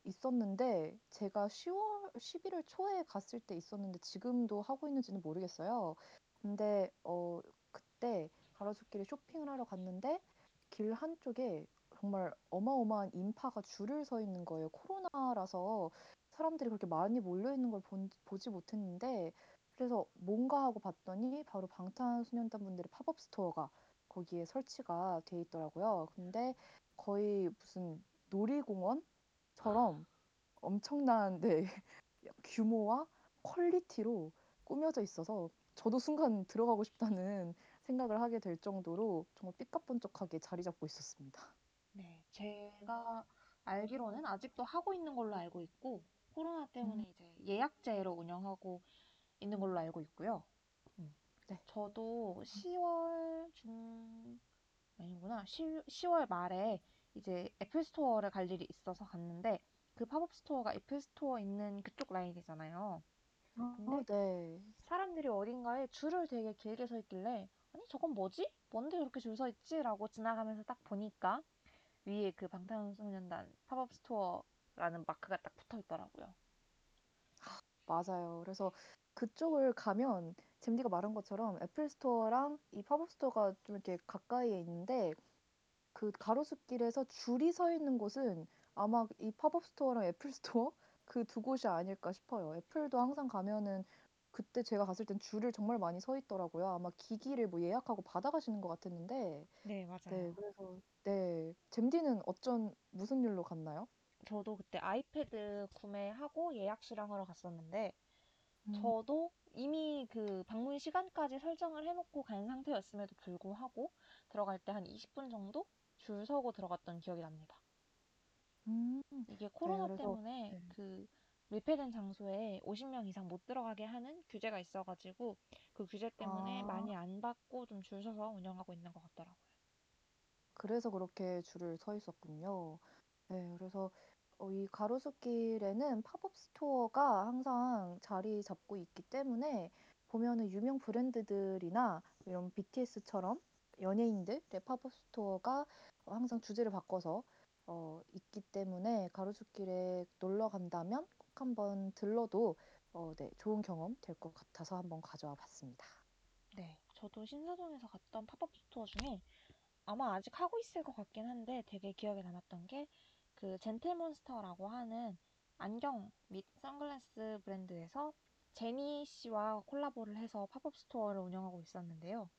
있었는데 제가 10월, 11월 초에 갔을 때 있었는데 지금도 하고 있는지는 모르겠어요. 근데 어, 그때 가로수길에 쇼핑을 하러 갔는데 길 한쪽에 정말 어마어마한 인파가 줄을 서 있는 거예요. 코로나라서 사람들이 그렇게 많이 몰려 있는 걸 본, 보지 못했는데 그래서 뭔가 하고 봤더니 바로 방탄소년단 분들의 팝업 스토어가 거기에 설치가 돼 있더라고요. 근데 거의 무슨 놀이공원처럼 엄청난 네, 규모와 퀄리티로 꾸며져 있어서 저도 순간 들어가고 싶다는 생각을 하게 될 정도로 정말 삐까뻔쩍하게 자리 잡고 있었습니다. 네, 제가 알기로는 아직도 하고 있는 걸로 알고 있고 코로나 때문에 음. 이제 예약제로 운영하고 있는 걸로 알고 있고요. 음. 네. 저도 10월 중 아니구나. 10, 10월 말에 이제 애플 스토어를 갈 일이 있어서 갔는데 그 팝업 스토어가 애플 스토어 있는 그쪽 라인이잖아요. 근데 어, 네. 사람들이 어딘가에 줄을 되게 길게 서 있길래 아니 저건 뭐지? 뭔데 저렇게 줄 서 있지? 라고 지나가면서 딱 보니까 위에 그 방탄소년단 팝업 스토어라는 마크가 딱 붙어 있더라고요. 맞아요. 그래서 그쪽을 가면 잼디가 말한 것처럼 애플 스토어랑 이 팝업 스토어가 좀 이렇게 가까이에 있는데 그 가로수길에서 줄이 서 있는 곳은 아마 이 팝업 스토어랑 애플 스토어 그 두 곳이 아닐까 싶어요. 애플도 항상 가면은 그때 제가 갔을 땐 줄을 정말 많이 서 있더라고요. 아마 기기를 뭐 예약하고 받아가시는 것 같았는데. 네, 네, 맞아요. 그래서 네, 잼디는 어쩐 무슨 일로 갔나요? 저도 그때 아이패드 구매하고 예약 수령하러 갔었는데, 음. 저도 이미 그 방문 시간까지 설정을 해놓고 간 상태였음에도 불구하고 들어갈 때 한 20분 정도 줄 서고 들어갔던 기억이 납니다. 음. 이게 네, 코로나 그래서 때문에 네. 그 밀폐된 장소에 50명 이상 못 들어가게 하는 규제가 있어가지고 그 규제 때문에 아, 많이 안 받고 좀 줄 서서 운영하고 있는 것 같더라고요. 그래서 그렇게 줄을 서 있었군요. 네, 그래서 어, 이 가로수길에는 팝업 스토어가 항상 자리 잡고 있기 때문에 보면은 유명 브랜드들이나 이런 BTS처럼 연예인들의 팝업 스토어가 항상 주제를 바꿔서 어, 있기 때문에 가로수길에 놀러 간다면 꼭 한번 들러도 어, 네, 좋은 경험 될 것 같아서 한번 가져와 봤습니다. 네, 저도 신사동에서 갔던 팝업 스토어 중에 아마 아직 하고 있을 것 같긴 한데 되게 기억에 남았던 게 그 젠틀몬스터라고 하는 안경 및 선글라스 브랜드에서 제니 씨와 콜라보를 해서 팝업 스토어를 운영하고 있었는데요.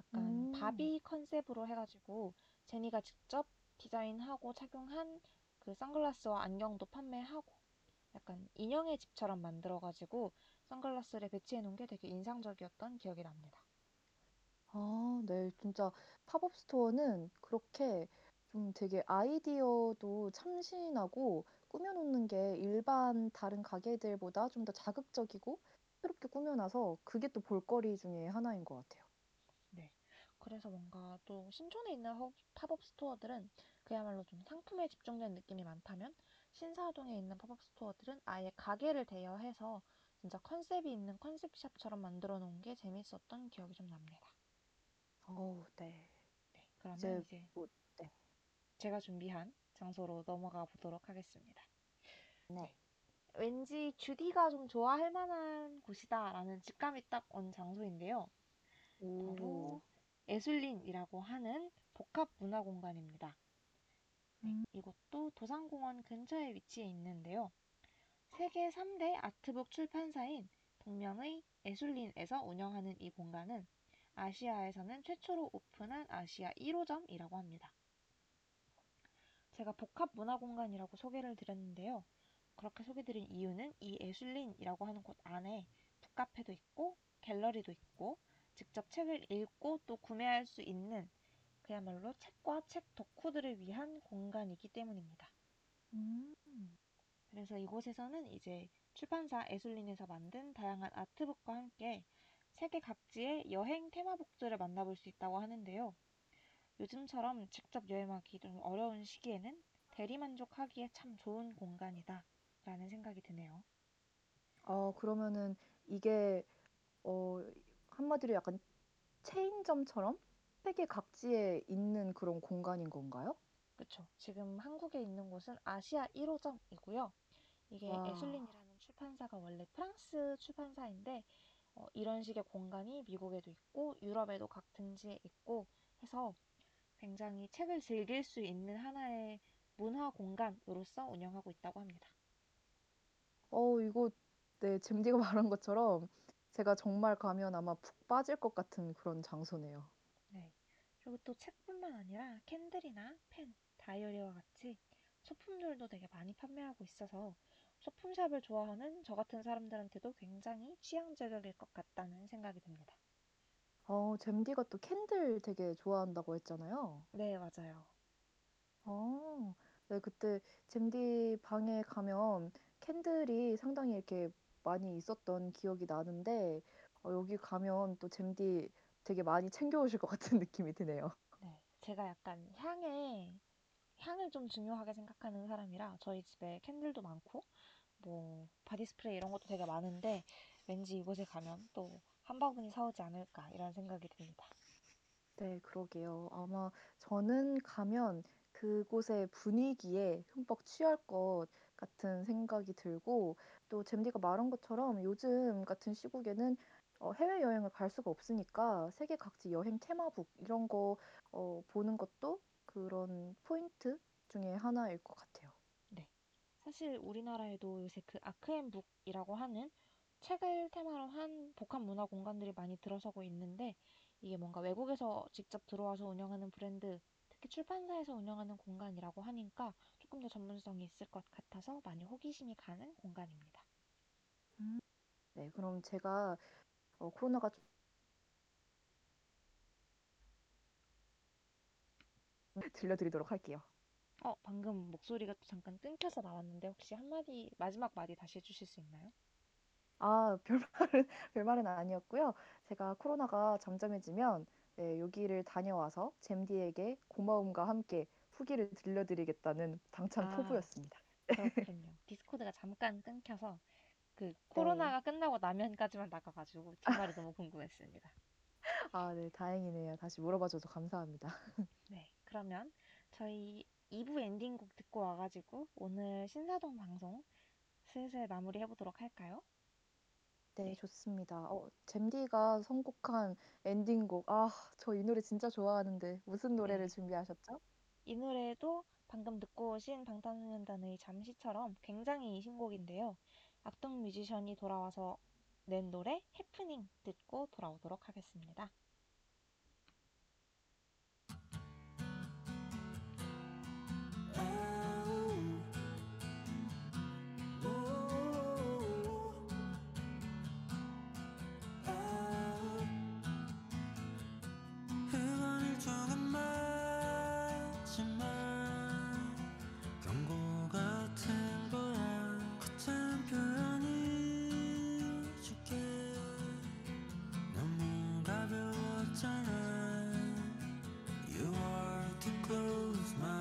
약간 음. 바비 컨셉으로 해가지고 제니가 직접 디자인하고 착용한 그 선글라스와 안경도 판매하고 약간 인형의 집처럼 만들어가지고 선글라스를 배치해 놓은 게 되게 인상적이었던 기억이 납니다. 아 네. 진짜 pop-up store는 그렇게 좀 되게 아이디어도 참신하고 꾸며 놓는 게 일반 다른 가게들보다 좀 더 자극적이고 새롭게 꾸며 놔서 그게 또 볼거리 중에 하나인 것 같아요. 네. 그래서 뭔가 또 신촌에 있는 허- pop-up store들은 그야말로 좀 상품에 집중된 느낌이 많다면 신사동에 있는 pop-up store들은 아예 가게를 대여해서 진짜 컨셉이 있는 컨셉샵처럼 만들어 놓은 게 재밌었던 기억이 좀 납니다. 어우 네. 네. 그러면 이제 이제 뭐 네. 제가 준비한 장소로 넘어가 보도록 하겠습니다. 네. 네. 왠지 주디가 좀 좋아할 만한 곳이다라는 직감이 딱 온 장소인데요. 오. 바로 에술린이라고 하는 복합 문화 공간입니다. 이곳도 도산공원 근처에 위치해 있는데요. 세계 3대 아트북 출판사인 동명의 에술린에서 운영하는 이 공간은 아시아에서는 최초로 오픈한 아시아 1호점이라고 합니다. 제가 복합 문화 공간이라고 소개를 드렸는데요. 그렇게 소개드린 이유는 이 에슐린이라고 하는 곳 안에 북카페도 있고 갤러리도 있고 직접 책을 읽고 또 구매할 수 있는 그야말로 책과 책 덕후들을 위한 공간이기 때문입니다. 음. 그래서 이곳에서는 이제 출판사 에술린에서 만든 다양한 아트북과 함께 세계 각지의 여행 테마북들을 만나볼 수 있다고 하는데요. 요즘처럼 직접 여행하기 좀 어려운 시기에는 대리만족하기에 참 좋은 공간이다 라는 생각이 드네요. 아 그러면은 이게 어 한마디로 약간 체인점처럼 세계 각지에 있는 그런 공간인 건가요? 그쵸. 지금 한국에 있는 곳은 아시아 1호점이고요. 이게 와. 에슐린이라는 출판사가 원래 프랑스 출판사인데 어, 이런 식의 공간이 미국에도 있고 유럽에도 각 등지에 있고 해서 굉장히 책을 즐길 수 있는 하나의 문화 공간으로서 운영하고 있다고 합니다. 어 이거 네 잼디가 말한 것처럼 제가 정말 가면 아마 푹 빠질 것 같은 그런 장소네요. 네. 그리고 또 책뿐만 아니라 candle이나 펜, 다이어리와 같이 소품들도 되게 많이 판매하고 있어서 소품샵을 좋아하는 저 같은 사람들한테도 굉장히 취향 저격일 것 같다는 생각이 듭니다. 어 잼디가 또 candle 되게 좋아한다고 했잖아요. 네, 맞아요. 어. 네 그때 잼디 방에 가면 candle이 상당히 이렇게 많이 있었던 기억이 나는데 어 여기 가면 또 잼디 되게 많이 챙겨 오실 것 같은 느낌이 드네요. 네. 제가 약간 향에, 향을 좀 중요하게 생각하는 사람이라 저희 집에 candle도 많고, 뭐, body spray 이런 것도 되게 많은데, 왠지 이곳에 가면 또 한 바구니 사오지 않을까, 이런 생각이 듭니다. 네 그러게요. 아마 저는 가면 그곳의 분위기에 흠뻑 취할 것 같은 생각이 들고 또 잼디가 말한 것처럼 요즘 같은 시국에는 어 해외여행을 갈 수가 없으니까 세계 각지 여행 테마북 이런 거 어 보는 것도 그런 포인트 중에 하나일 것 같아요. 네. 사실 우리나라에도 요새 그 아크앤북이라고 하는 책을 테마로 한 복합 문화 공간들이 많이 들어서고 있는데 이게 뭔가 외국에서 직접 들어와서 운영하는 브랜드, 특히 출판사에서 운영하는 공간이라고 하니까 조금 더 전문성이 있을 것 같아서 많이 호기심이 가는 공간입니다. 네, 그럼 제가 어, 코로나가 좀 들려드리도록 할게요. 어, 방금 목소리가 또 잠깐 끊겨서 나왔는데 혹시 한마디, 마지막 마디 다시 해주실 수 있나요? 아, 별말은, 별말은 아니었고요. 제가 코로나가 잠잠해지면 네, 여기를 다녀와서 잼디에게 고마움과 함께 후기를 들려드리겠다는 당찬 아. 포부였습니다. 그렇군요. 디스코드가 잠깐 끊겨서 그 코로나가 끝나고 나면까지만 나가가지고 뒷말이 너무 궁금했습니다. 아, 네, 다행이네요. 다시 물어봐줘서 감사합니다. 네, 그러면 저희 2부 엔딩곡 듣고 와가지고 오늘 신사동 방송 슬슬 마무리 해보도록 할까요? 네, 네. 좋습니다. 어, 잼디가 선곡한 엔딩곡. 아, 저 이 노래 진짜 좋아하는데 무슨 노래를 네. 준비하셨죠? 이 노래도 방금 듣고 오신 방탄소년단의 잠시처럼 굉장히 신곡인데요. 악동 뮤지션이 돌아와서 낸 노래 해프닝 듣고 돌아오도록 하겠습니다. people's minds.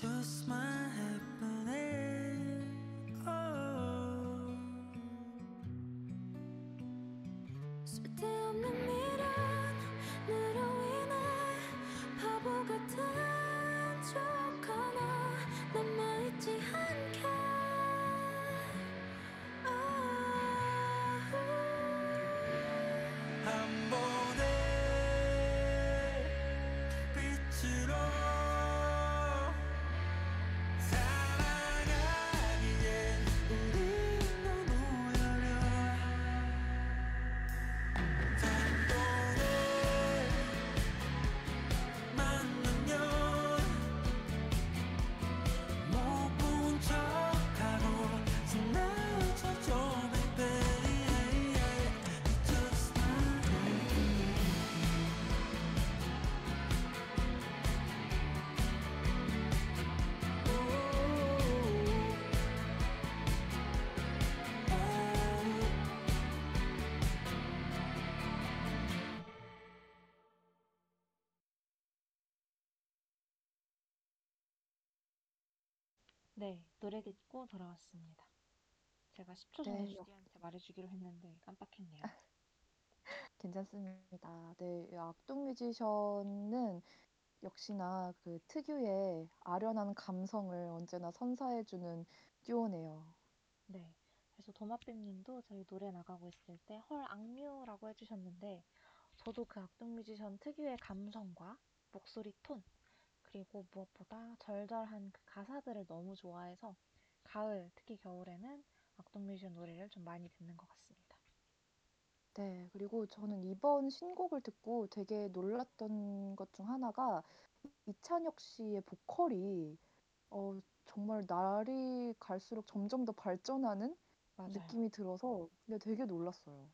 just smile 노래 듣고 돌아왔습니다. 제가 10초 전에 네, 역- 주디한테 말해주기로 했는데 깜빡했네요. 괜찮습니다. 네, 이 악동 뮤지션은 역시나 그 특유의 아련한 감성을 언제나 선사해주는 듀오네요. 네, 그래서 도마뱀님도 저희 노래 나가고 있을 때 헐 악뮤라고 해주셨는데 저도 그 악동 뮤지션 특유의 감성과 목소리 톤 그리고 무엇보다 절절한 그 가사들을 너무 좋아해서 가을, 특히 겨울에는 악동 뮤지션 노래를 좀 많이 듣는 것 같습니다. 네, 그리고 저는 이번 신곡을 듣고 되게 놀랐던 것 중 하나가 이찬혁 씨의 보컬이 어, 정말 날이 갈수록 점점 더 발전하는 맞아요. 느낌이 들어서 근데 되게 놀랐어요.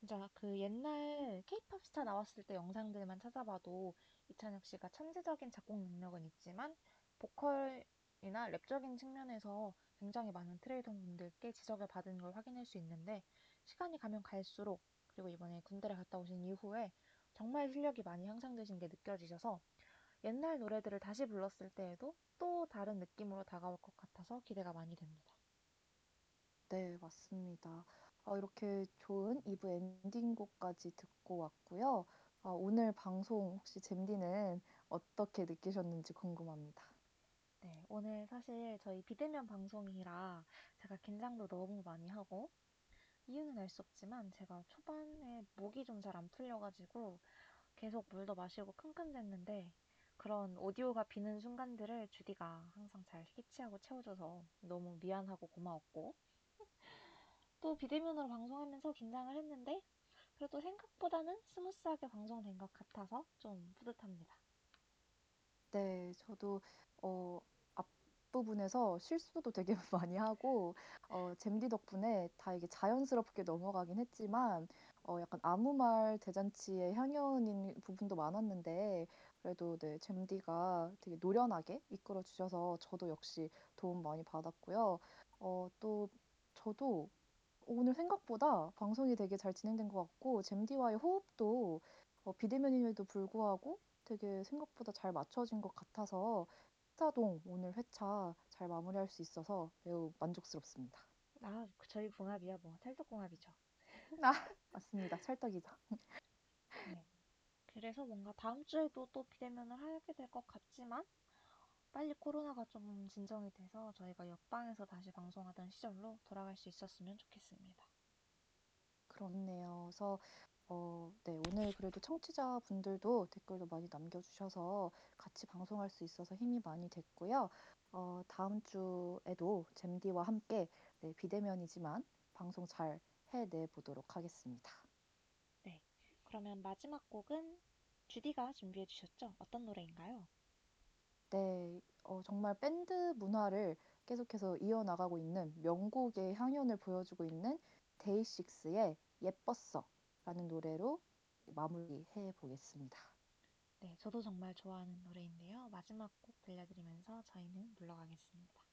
진짜 그 옛날 케이팝 스타 나왔을 때 영상들만 찾아봐도 이찬혁 씨가 천재적인 작곡 능력은 있지만 보컬이나 랩적인 측면에서 굉장히 많은 트레이더 분들께 지적을 받은 걸 확인할 수 있는데 시간이 가면 갈수록 그리고 이번에 군대를 갔다 오신 이후에 정말 실력이 많이 향상되신 게 느껴지셔서 옛날 노래들을 다시 불렀을 때에도 또 다른 느낌으로 다가올 것 같아서 기대가 많이 됩니다. 네, 맞습니다. 어, 이렇게 좋은 2부 엔딩곡까지 듣고 왔고요. 아, 오늘 방송 혹시 잼디는 어떻게 느끼셨는지 궁금합니다. 네, 오늘 사실 저희 비대면 방송이라 제가 긴장도 너무 많이 하고 이유는 알 수 없지만 제가 초반에 목이 좀 잘 안 풀려가지고 계속 물도 마시고 킁킁댔는데 그런 오디오가 비는 순간들을 주디가 항상 잘 캐치하고 채워줘서 너무 미안하고 고마웠고 또 비대면으로 방송하면서 긴장을 했는데 그래도 생각보다는 스무스하게 방송된 것 같아서 좀 뿌듯합니다. 네, 저도 어, 앞부분에서 실수도 되게 많이 하고 어, 잼디 덕분에 다 이게 자연스럽게 넘어가긴 했지만 어, 약간 아무 말 대잔치의 향연인 부분도 많았는데 그래도 네, 잼디가 되게 노련하게 이끌어 주셔서 저도 역시 도움 많이 받았고요. 어, 또 저도 오늘 생각보다 방송이 되게 잘 진행된 것 같고 잼디와의 호흡도 어, 비대면임에도 불구하고 되게 생각보다 잘 맞춰진 것 같아서 회차동 오늘 회차 잘 마무리할 수 있어서 매우 만족스럽습니다. 아, 저희 궁합이야 뭐 찰떡궁합이죠. 아, 맞습니다. 찰떡이죠. 네. 그래서 뭔가 다음 주에도 또 비대면을 하게 될 것 같지만 빨리 코로나가 좀 진정이 돼서 저희가 옆방에서 다시 방송하던 시절로 돌아갈 수 있었으면 좋겠습니다. 그렇네요. 그래서 어, 네, 오늘 그래도 청취자분들도 댓글도 많이 남겨주셔서 같이 방송할 수 있어서 힘이 많이 됐고요. 어, 다음 주에도 잼디와 함께 네, 비대면이지만 방송 잘 해내 보도록 하겠습니다. 네. 그러면 마지막 곡은 주디가 준비해 주셨죠? 어떤 노래인가요? 네, 어, 정말 밴드 문화를 계속해서 이어나가고 있는 명곡의 향연을 보여주고 있는 데이식스의 예뻤어 라는 노래로 마무리해 보겠습니다. 네, 저도 정말 좋아하는 노래인데요. 마지막 곡 들려드리면서 저희는 물러가겠습니다.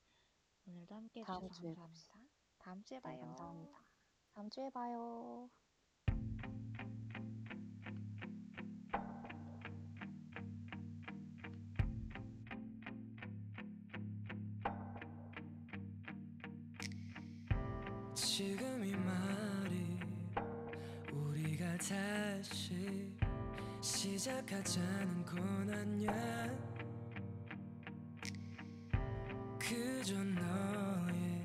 오늘도 함께 해주셔서 주에 감사합니다. 다음 주에 네, 봐요. 감사합니다. 다음 주에 봐요. 지금 이 말이 우리가 다시 시작하자는 건 아냐 그저 너의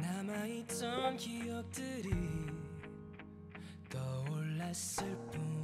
남아있던 기억들이 떠올랐을 뿐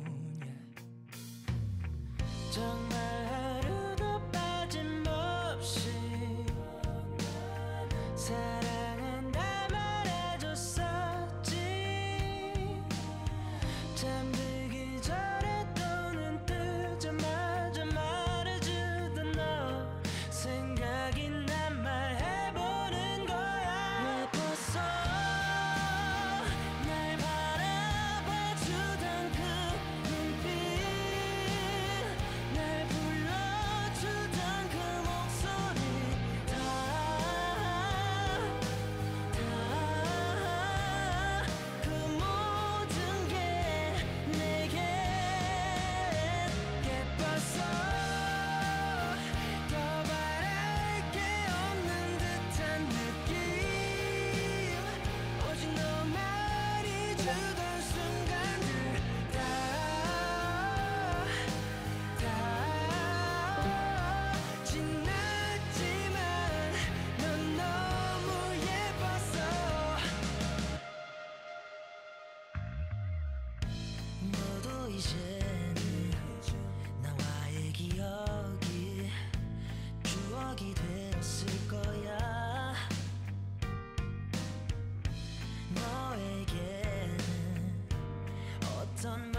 done